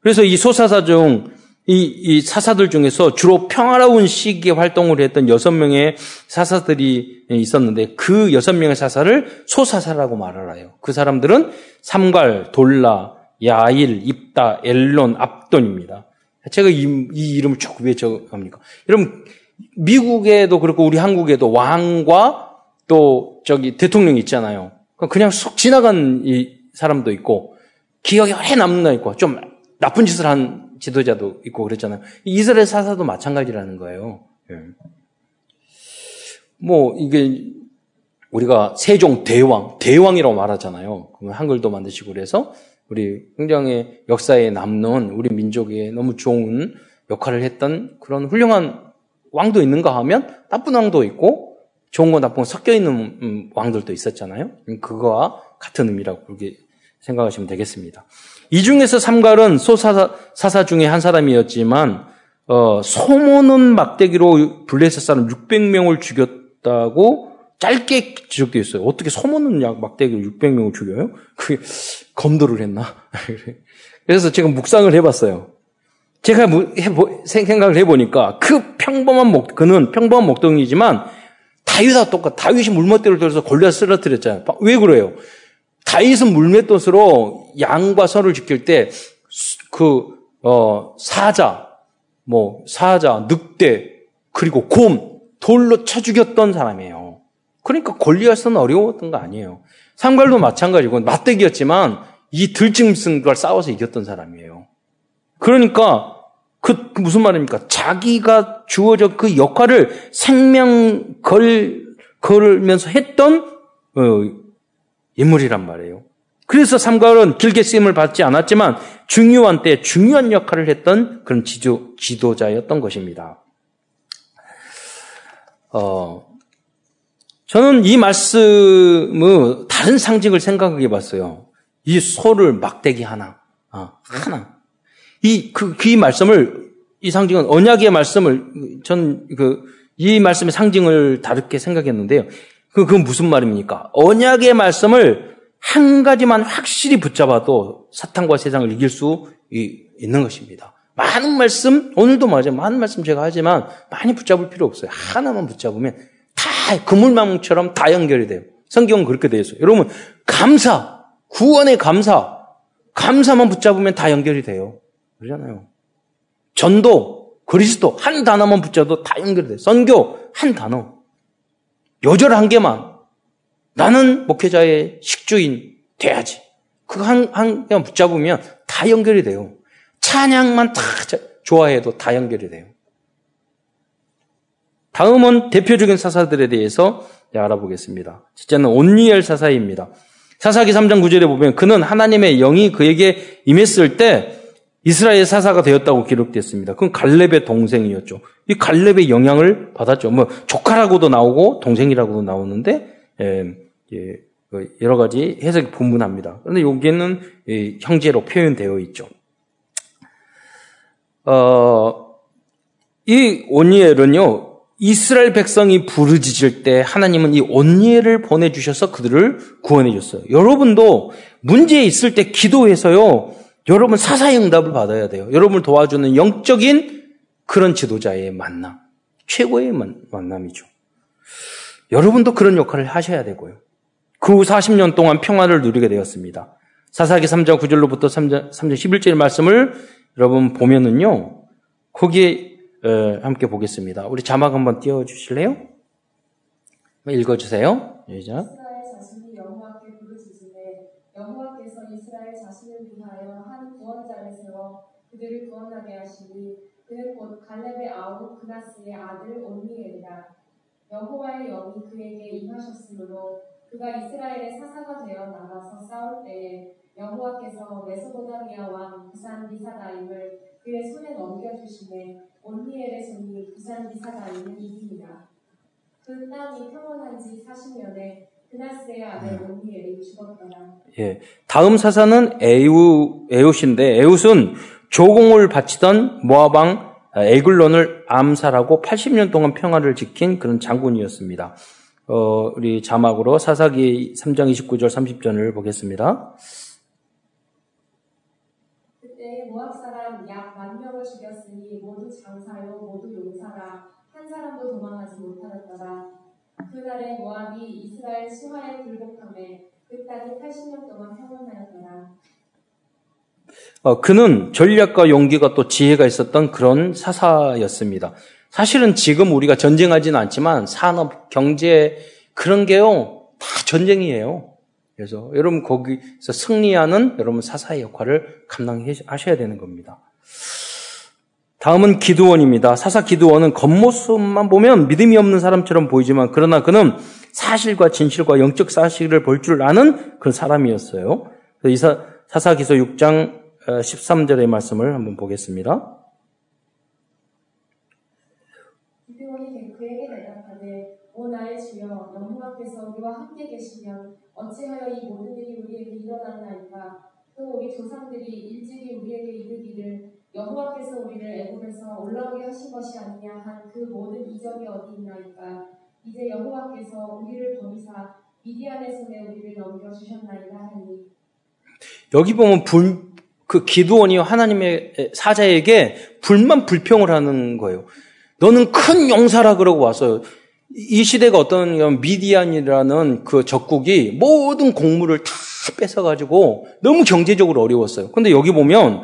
그래서 이 소사사 중 이, 이 사사들 중에서 주로 평화로운 시기에 활동을 했던 여섯 명의 사사들이 있었는데 그 여섯 명의 사사를 소사사라고 말을 해요. 그 사람들은 삼갈, 돌라, 야일, 입다, 엘론, 압돈입니다. 제가 이, 이 이름을 쭉 왜 적합니까? 여러분, 미국에도 그렇고 우리 한국에도 왕과 또 저기 대통령이 있잖아요. 그냥 쑥 지나간 이 사람도 있고 기억에 오래 남는 날 있고 좀 나쁜 짓을 한 지도자도 있고 그랬잖아요. 이스라엘 사사도 마찬가지라는 거예요. 예. 뭐 이게 우리가 세종 대왕 대왕이라고 말하잖아요. 한글도 만드시고 그래서 우리 굉장히 역사에 남는 우리 민족에 너무 좋은 역할을 했던 그런 훌륭한 왕도 있는가 하면 나쁜 왕도 있고 좋은 거 나쁜 거 섞여 있는 음, 왕들도 있었잖아요. 그거와 같은 의미라고 그렇게 생각하시면 되겠습니다. 이 중에서 삼갈은 소사사 사사 중에 한 사람이었지만 어, 소모는 막대기로 블레셋 사람 600명을 죽였다고 짧게 지적되어 있어요. 어떻게 소모는 약 막대기로 600명을 죽여요? 그게 검도를 했나? 그래서 제가 묵상을 해봤어요. 제가 생각을 해보니까 그 평범한 목, 그는 평범한 목동이지만 다윗과 똑같, 다윗이 물맷돌을 들어서 골리앗 쓰러뜨렸잖아요. 왜 그래요? 다윗은 물맷돌으로 양과 선을 지킬 때, 그, 어, 사자, 뭐, 사자, 늑대, 그리고 곰, 돌로 쳐 죽였던 사람이에요. 그러니까 골리앗은 어려웠던 거 아니에요. 상갈도 마찬가지고, 맞대기였지만, 이 들짐승과 싸워서 이겼던 사람이에요. 그러니까 그, 그 무슨 말입니까? 자기가 주어져 그 역할을 생명 걸 걸면서 했던 어, 인물이란 말이에요. 그래서 삼가은 길게 쓰임을 받지 않았지만 중요한 때 중요한 역할을 했던 그런 지도, 지도자였던 것입니다. 어, 저는 이 말씀을 다른 상징을 생각해 봤어요. 이 소를 막대기 하나, 아, 하나. 이, 그, 그 말씀을, 이 상징은 언약의 말씀을, 전 그, 이 말씀의 상징을 다르게 생각했는데요. 그, 그건 무슨 말입니까? 언약의 말씀을 한 가지만 확실히 붙잡아도 사탄과 세상을 이길 수 있는 것입니다. 많은 말씀, 오늘도 맞아요. 많은 말씀 제가 하지만 많이 붙잡을 필요 없어요. 하나만 붙잡으면 다 그물망처럼 다 연결이 돼요. 성경은 그렇게 되어 있어요. 여러분, 감사, 구원의 감사, 감사만 붙잡으면 다 연결이 돼요. 그러잖아요. 전도, 그리스도 한 단어만 붙잡아도 다 연결돼. 선교 한 단어. 요절 한 개만. 나는 목회자의 식주인 돼야지. 그거 한, 한 개만 붙잡으면 다 연결이 돼요. 찬양만 다 좋아해도 다 연결이 돼요. 다음은 대표적인 사사들에 대해서 알아보겠습니다. 첫째는 온니엘 사사입니다. 사사기 3장 9절에 보면 그는 하나님의 영이 그에게 임했을 때 이스라엘 사사가 되었다고 기록됐습니다. 그건 갈렙의 동생이었죠. 이 갈렙의 영향을 받았죠. 뭐 조카라고도 나오고 동생이라고도 나오는데 예, 예, 그 여러 가지 해석이 분분합니다. 그런데 여기에는 예, 형제로 표현되어 있죠. 어, 이 오니엘은요 이스라엘 백성이 부르짖을 때 하나님은 이 온니엘을 보내주셔서 그들을 구원해 줬어요. 여러분도 문제 있을 때 기도해서요. 여러분 사사의 응답을 받아야 돼요. 여러분을 도와주는 영적인 그런 지도자의 만남. 최고의 만남이죠. 여러분도 그런 역할을 하셔야 되고요. 그 후 40년 동안 평화를 누리게 되었습니다. 사사기 3장 9절로부터 3장, 3장 11절 말씀을 여러분 보면은요. 거기에 함께 보겠습니다. 우리 자막 한번 띄워주실래요? 읽어주세요. 시작. 여호와께서 이스라엘 자신을 위하여 한 구원자를 세워 그들을 구원하게 하시니 그는 곧 갈렙의 아우 그나스의 아들 온니엘이라 여호와의 영이 그에게 임하셨으므로 그가 이스라엘의 사사가 되어 나가서 싸울 때에 여호와께서 메소보다미아 왕 부산 미사다임을 그의 손에 넘겨주시매 온니엘의 손이 부산 미사다임을 이깁니다. 그 땅이 평온한 지 40년에 그나스의 아들 음. 온니엘이 죽었더라. 예, 다음 사사는 에우 에웃인데 에웃은 조공을 바치던 모아방 에글론을 암살하고 80년 동안 평화를 지킨 그런 장군이었습니다. 어, 우리 자막으로 사사기 3장 29절 30절을 보겠습니다. 그때 모압 사람 약 만 명을 죽였으니 모두 장사요 모두 용사라 한 사람도 도망하지 못하였더라. 그날에 모압이 이스라엘 수하에 굴복함에 그 땅이 80년 동안 평온하였더라. 어, 그는 전략과 용기가 또 지혜가 있었던 그런 사사였습니다. 사실은 지금 우리가 전쟁하지는 않지만 산업, 경제 그런 게요 다 전쟁이에요. 그래서 여러분 거기서 승리하는 여러분 사사의 역할을 감당하셔야 되는 겁니다. 다음은 기도원입니다. 사사 기도원은 겉모습만 보면 믿음이 없는 사람처럼 보이지만 그러나 그는 사실과 진실과 영적 사실을 볼 줄 아는 그런 사람이었어요. 이 사사기서 6장 13절의 어, 말씀을 한번 보겠습니다. 기드온이 그에게 대답하되 오 나의 주여 여호와께서 우리와 함께 계시면 어찌하여 이 모든 일이 우리에게 일어났나이까? 또 우리 조상들이 일찍이 우리에게 이르기를 여호와 께서 우리를 애굽에서 올라오게 하신 것이 아니냐? 한 그 모든 이적이 어디 있나이까? 이제 여호와께서 우리를 버리사 미디안의 손에 우리를 넘겨 주셨나이다 하니. 여기 보면 불, 그 기도원이 하나님의 사자에게 불만 불평을 하는 거예요. 너는 큰 용사라 그러고 왔어요. 이 시대가 어떤 미디안이라는 그 적국이 모든 곡물을 다 뺏어가지고 너무 경제적으로 어려웠어요. 근데 여기 보면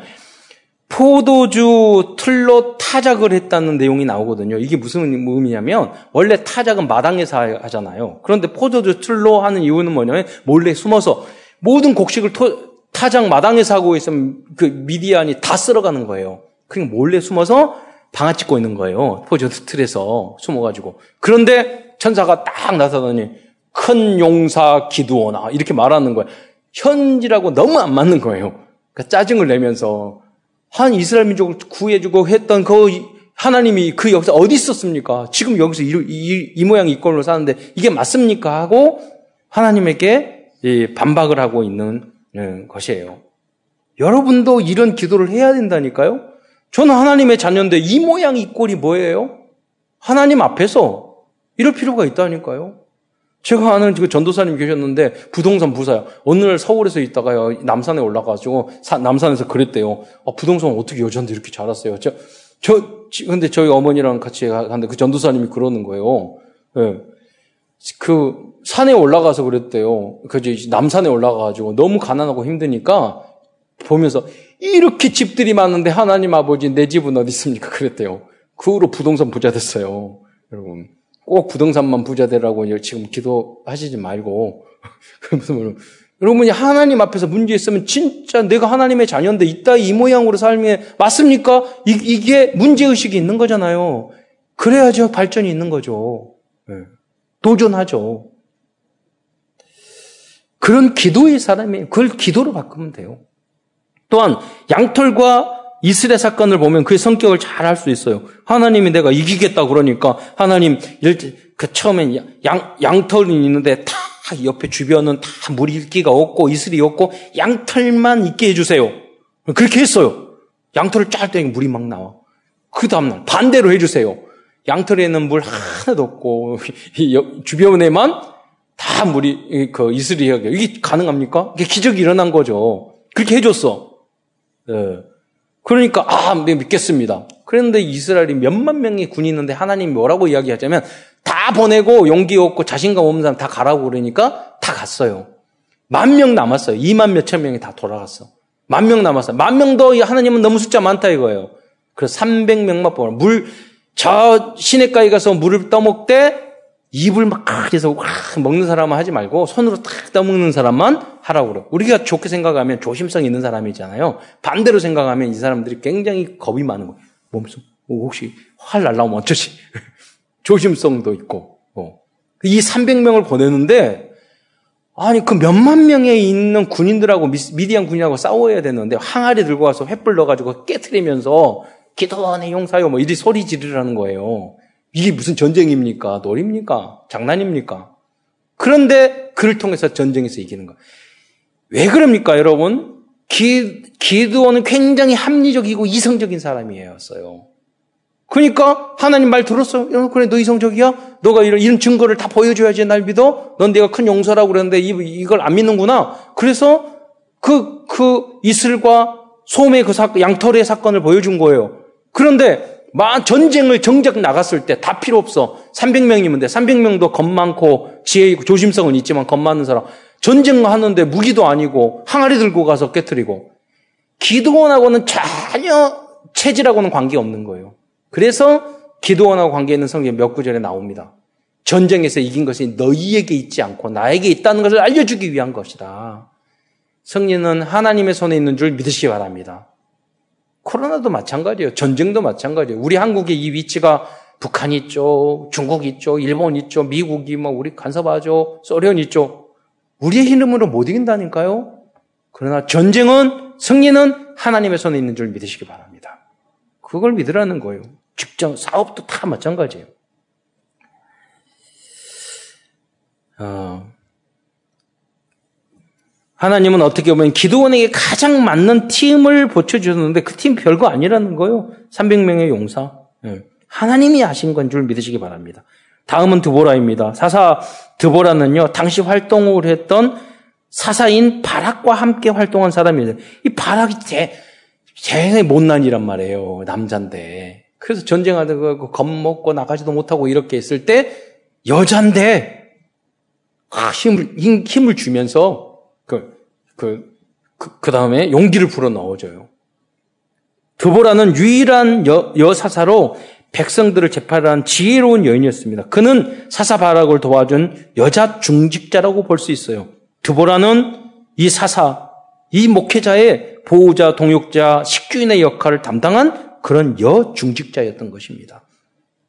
포도주 틀로 타작을 했다는 내용이 나오거든요. 이게 무슨 의미냐면 원래 타작은 마당에서 하잖아요. 그런데 포도주 틀로 하는 이유는 뭐냐면 몰래 숨어서 모든 곡식을 토, 타작 마당에서 하고 있으면 그 미디안이 다 쓸어가는 거예요. 그냥 몰래 숨어서 방아 찍고 있는 거예요. 포도주 틀에서 숨어가지고. 그런데 천사가 딱 나서더니 큰 용사 기도오나 이렇게 말하는 거예요. 현지라고 너무 안 맞는 거예요. 그러니까 짜증을 내면서 한 이스라엘 민족을 구해주고 했던 그 하나님이 그 역사 어디 있었습니까? 지금 여기서 이, 이, 이 모양 이 꼴로 사는데 이게 맞습니까? 하고 하나님에게 반박을 하고 있는 예, 것이에요. 여러분도 이런 기도를 해야 된다니까요? 저는 하나님의 자녀인데 이 모양 이 꼴이 뭐예요? 하나님 앞에서 이럴 필요가 있다니까요. 제가 아는 그 전도사님 계셨는데 부동산 부사요. 어느 날 서울에서 있다가요 남산에 올라가가지고 사, 남산에서 그랬대요. 어, 부동산 어떻게 여자인데 이렇게 자랐어요? 저, 저 근데 저희 어머니랑 같이 갔는데 그 전도사님이 그러는 거예요. 네. 그 산에 올라가서 그랬대요. 그 남산에 올라가가지고 너무 가난하고 힘드니까 보면서 이렇게 집들이 많은데 하나님 아버지 내 집은 어디 있습니까? 그랬대요. 그 후로 부동산 부자 됐어요. 여러분. 꼭 부동산만 부자 되라고 지금 기도하시지 말고. 여러분이 하나님 앞에서 문제 있으면 진짜 내가 하나님의 자녀인데 이따 이 모양으로 삶에 맞습니까? 이, 게 문제 의식이 있는 거잖아요. 그래야죠. 발전이 있는 거죠. 네. 도전하죠. 그런 기도의 사람이 그걸 기도로 바꾸면 돼요. 또한 양털과 이스라엘 사건을 보면 그의 성격을 잘 알 수 있어요. 하나님이 내가 이기겠다 그러니까 하나님 그 처음엔 양 양털이 있는데 다 옆에 주변은 다 물기가 없고 이슬이 없고 양털만 있게 해주세요. 그렇게 했어요. 양털을 짤 때 물이 막 나와. 그 다음날 반대로 해주세요. 양털에는 물 하나도 없고 주변에만 다 물이 그 이슬이 여기 이게 가능합니까? 이게 기적이 일어난 거죠. 그렇게 해줬어. 네. 그러니까 아 네, 믿겠습니다. 그런데 이스라엘이 몇만 명의 군이 있는데 하나님이 뭐라고 이야기하자면 다 보내고 용기 없고 자신감 없는 사람 다 가라고 그러니까 다 갔어요. 만 명 남았어요. 2만 몇천 명이 다 돌아갔어. 만 명 남았어요. 만 명도 하나님은 너무 숫자 많다 이거예요. 그래서 300명만 뽑아. 물, 저 시내가에 가서 물을 떠먹되 입을 막 해서 먹는 사람은 하지 말고 손으로 탁 떠먹는 사람만 하라고 그래요. 우리가 좋게 생각하면 조심성 있는 사람이잖아요. 반대로 생각하면 이 사람들이 굉장히 겁이 많은 거예요. 몸속 뭐 혹시 활 날라오면 어쩌지? 조심성도 있고. 어. 이 300명을 보내는데 아니 그 몇만 명에 있는 군인들하고 미디안 군인하고 싸워야 되는데 항아리 들고 와서 횃불 넣어가지고 깨트리면서 기도원의 용사요 뭐 이리 소리 지르라는 거예요. 이게 무슨 전쟁입니까? 놀입니까? 장난입니까? 그런데 그를 통해서 전쟁에서 이기는 거. 왜 그럽니까, 여러분? 기, 기드원은 굉장히 합리적이고 이성적인 사람이었어요. 그러니까 하나님 말 들었어. 어, 그래, 너 이성적이야? 너가 이런, 이런 증거를 다 보여줘야지 날 믿어? 넌 내가 큰 용서라고 그랬는데 이, 이걸 안 믿는구나. 그래서 그, 그 이슬과 소매 그 사건, 양털의 사건을 보여준 거예요. 그런데 전쟁을 정작 나갔을 때 다 필요 없어. 300명이면 돼. 300명도 겁 많고 지혜 있고 조심성은 있지만 겁 많은 사람. 전쟁 하는데 무기도 아니고 항아리 들고 가서 깨뜨리고 기도원하고는 전혀 체질하고는 관계 없는 거예요. 그래서 기도원하고 관계 있는 성경 몇 구절에 나옵니다. 전쟁에서 이긴 것이 너희에게 있지 않고 나에게 있다는 것을 알려주기 위한 것이다. 승리는 하나님의 손에 있는 줄 믿으시기 바랍니다. 코로나도 마찬가지예요. 전쟁도 마찬가지예요. 우리 한국의 이 위치가 북한 있죠, 중국 있죠, 일본 있죠, 미국이 뭐 우리 간섭하죠, 소련 있죠. 우리의 힘으로 못 이긴다니까요. 그러나 전쟁은 승리는 하나님의 손에 있는 줄 믿으시기 바랍니다. 그걸 믿으라는 거예요. 직장, 사업도 다 마찬가지예요. 어, 하나님은 어떻게 보면 기도원에게 가장 맞는 팀을 보쳐주셨는데 그 팀 별거 아니라는 거예요. 300명의 용사. 예. 하나님이 하신 건 줄 믿으시기 바랍니다. 다음은 드보라입니다. 사사 드보라는요, 당시 활동을 했던 사사인 바락과 함께 활동한 사람이에요. 이 바락이 제, 제일 못난이란 말이에요. 남잔데. 그래서 전쟁하다가 그 겁먹고 나가지도 못하고 이렇게 했을 때 여잔데 아, 힘을 힘을 주면서 그, 그, 그, 그 다음에 용기를 불어 넣어줘요. 드보라는 유일한 여, 여사사로 백성들을 재판한 지혜로운 여인이었습니다. 그는 사사 바락을 도와준 여자 중직자라고 볼 수 있어요. 드보라는 이 사사, 이 목회자의 보호자, 동역자, 식주인의 역할을 담당한 그런 여중직자였던 것입니다.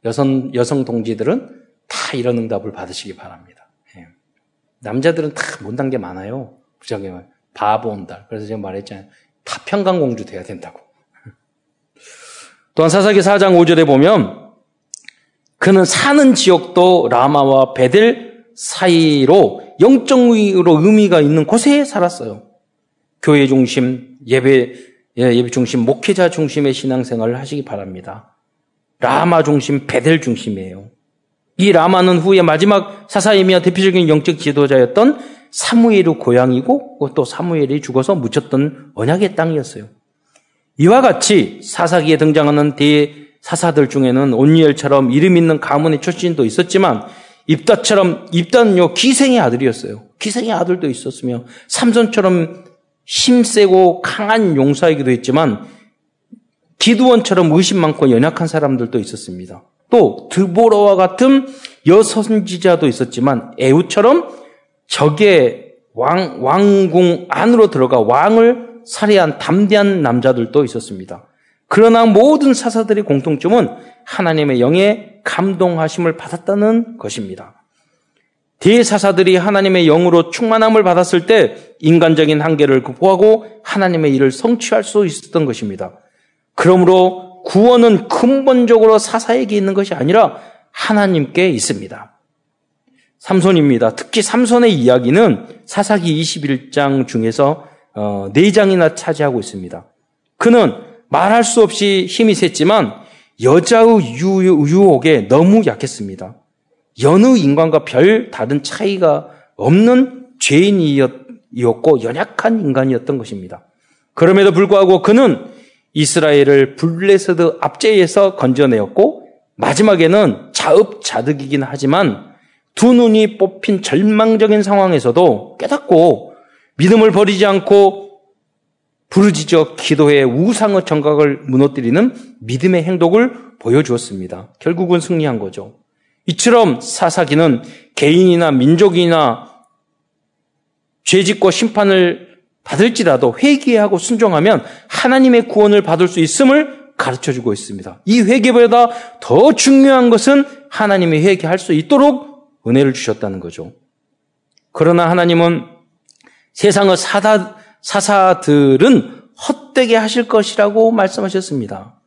여성, 여성 동지들은 다 이런 응답을 받으시기 바랍니다. 예. 남자들은 다 못난 게 많아요. 부정이 바보 온다. 그래서 제가 말했잖아요. 다 평강 공주 돼야 된다고. 또한 사사기 4장 5절에 보면 그는 사는 지역도 라마와 베델 사이로 영적으로 의미가 있는 곳에 살았어요. 교회 중심, 예배, 예, 예배 중심, 목회자 중심의 신앙생활을 하시기 바랍니다. 라마 중심, 베델 중심이에요. 이 라마는 후에 마지막 사사이며 대표적인 영적 지도자였던 사무엘의 고향이고 또 사무엘이 죽어서 묻혔던 언약의 땅이었어요. 이와 같이 사사기에 등장하는 대사사들 중에는 온니엘처럼 이름 있는 가문의 출신도 있었지만 입다처럼 입다는요 기생의 아들이었어요. 기생의 아들도 있었으며 삼손처럼 힘세고 강한 용사이기도 했지만 기두원처럼 의심 많고 연약한 사람들도 있었습니다. 또 드보라와 같은 여선지자도 있었지만 에우처럼 적의 왕 왕궁 안으로 들어가 왕을 살해한 담대한 남자들도 있었습니다. 그러나 모든 사사들의 공통점은 하나님의 영에 감동하심을 받았다는 것입니다. 대사사들이 하나님의 영으로 충만함을 받았을 때 인간적인 한계를 극복하고 하나님의 일을 성취할 수 있었던 것입니다. 그러므로 구원은 근본적으로 사사에게 있는 것이 아니라 하나님께 있습니다. 삼손입니다. 특히 삼손의 이야기는 사사기 21장 중에서 어, 네 장이나 차지하고 있습니다. 그는 말할 수 없이 힘이 셌지만 여자의 유혹에 너무 약했습니다. 여느 인간과 별 다른 차이가 없는 죄인이었고 연약한 인간이었던 것입니다. 그럼에도 불구하고 그는 이스라엘을 블레셋 압제에서 건져내었고 마지막에는 자업자득이긴 하지만 두 눈이 뽑힌 절망적인 상황에서도 깨닫고 믿음을 버리지 않고 부르짖어 기도해 우상의 전각을 무너뜨리는 믿음의 행동을 보여주었습니다. 결국은 승리한 거죠. 이처럼 사사기는 개인이나 민족이나 죄짓고 심판을 받을지라도 회개하고 순종하면 하나님의 구원을 받을 수 있음을 가르쳐 주고 있습니다. 이 회개보다 더 중요한 것은 하나님이 회개할 수 있도록 은혜를 주셨다는 거죠. 그러나 하나님은 세상의 사다, 사사들은 헛되게 하실 것이라고 말씀하셨습니다.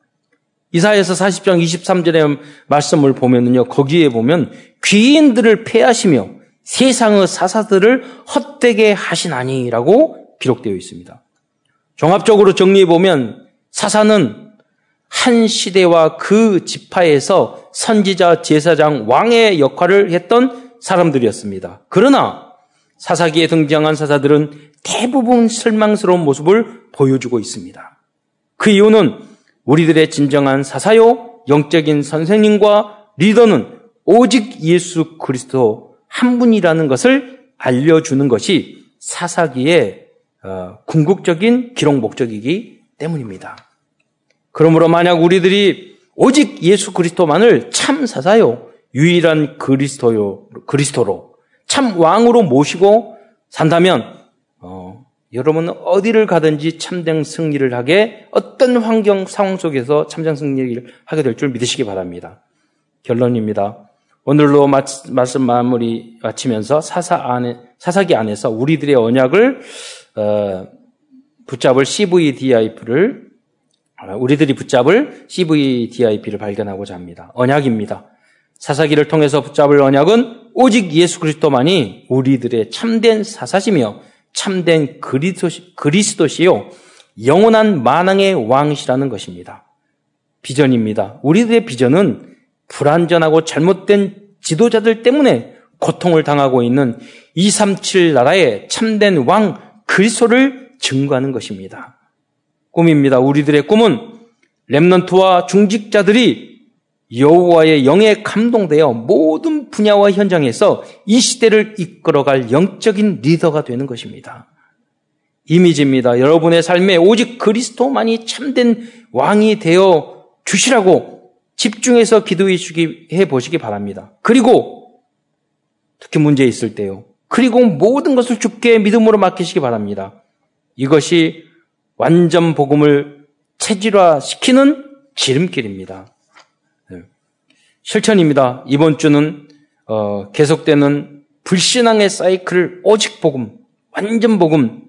이사에서 40장 23절의 말씀을 보면요. 거기에 보면 귀인들을 패하시며 세상의 사사들을 헛되게 하시나니라고 기록되어 있습니다. 종합적으로 정리해 보면 사사는 한 시대와 그 지파에서 선지자, 제사장, 왕의 역할을 했던 사람들이었습니다. 그러나 사사기에 등장한 사사들은 대부분 실망스러운 모습을 보여주고 있습니다. 그 이유는 우리들의 진정한 사사요, 영적인 선생님과 리더는 오직 예수 그리스도 한 분이라는 것을 알려주는 것이 사사기의 어, 궁극적인 기록 목적이기 때문입니다. 그러므로 만약 우리들이 오직 예수 그리스도만을 참 사사요, 유일한 그리스도요, 그리스도로 참 왕으로 모시고 산다면 어, 여러분은 어디를 가든지 참된 승리를 하게 어떤 환경 상황 속에서 참된 승리를 하게 될 줄 믿으시기 바랍니다. 결론입니다. 오늘로 말씀 마무리 마치면서 사사 안에 사사기 안에서 우리들의 언약을 어, 붙잡을 CVDIP를 어, 우리들이 붙잡을 CVDIP를 발견하고자 합니다. 언약입니다. 사사기를 통해서 붙잡을 언약은 오직 예수 그리스도만이 우리들의 참된 사사시며 참된 그리스도시요 영원한 만왕의 왕이시라는 것입니다. 비전입니다. 우리들의 비전은 불완전하고 잘못된 지도자들 때문에 고통을 당하고 있는 237 나라의 참된 왕 그리스도를 증거하는 것입니다. 꿈입니다. 우리들의 꿈은 렘넌트와 중직자들이 여호와의 영에 감동되어 모든 분야와 현장에서 이 시대를 이끌어갈 영적인 리더가 되는 것입니다. 이미지입니다. 여러분의 삶에 오직 그리스도만이 참된 왕이 되어 주시라고 집중해서 기도해 주기 해 보시기 바랍니다. 그리고 특히 문제 있을 때요. 그리고 모든 것을 주께 믿음으로 맡기시기 바랍니다. 이것이 완전 복음을 체질화시키는 지름길입니다. 실천입니다. 이번 주는 어, 계속되는 불신앙의 사이클을 오직 복음, 완전 복음,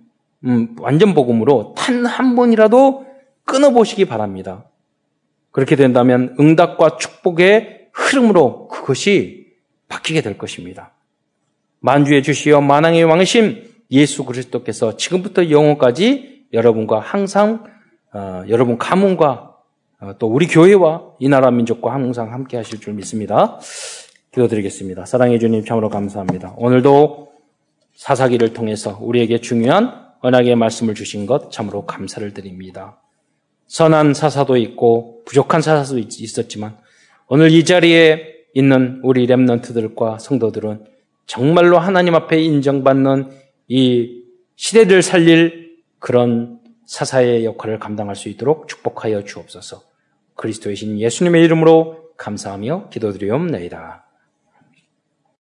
음, 완전 복음으로 단 한 번이라도 끊어보시기 바랍니다. 그렇게 된다면 응답과 축복의 흐름으로 그것이 바뀌게 될 것입니다. 만주의 주시어 만왕의 왕이신 예수 그리스도께서 지금부터 영원까지 여러분과 항상 어, 여러분 가문과 어, 또 우리 교회와 이 나라 민족과 항상 함께 하실 줄 믿습니다. 기도드리겠습니다. 사랑해 주님 참으로 감사합니다. 오늘도 사사기를 통해서 우리에게 중요한 언약의 말씀을 주신 것 참으로 감사를 드립니다. 선한 사사도 있고 부족한 사사도 있었지만 오늘 이 자리에 있는 우리 랩런트들과 성도들은 정말로 하나님 앞에 인정받는 이 시대를 살릴 그런 사사의 역할을 감당할 수 있도록 축복하여 주옵소서. 그리스도의 신 예수님의 이름으로 감사하며 기도드리옵나이다.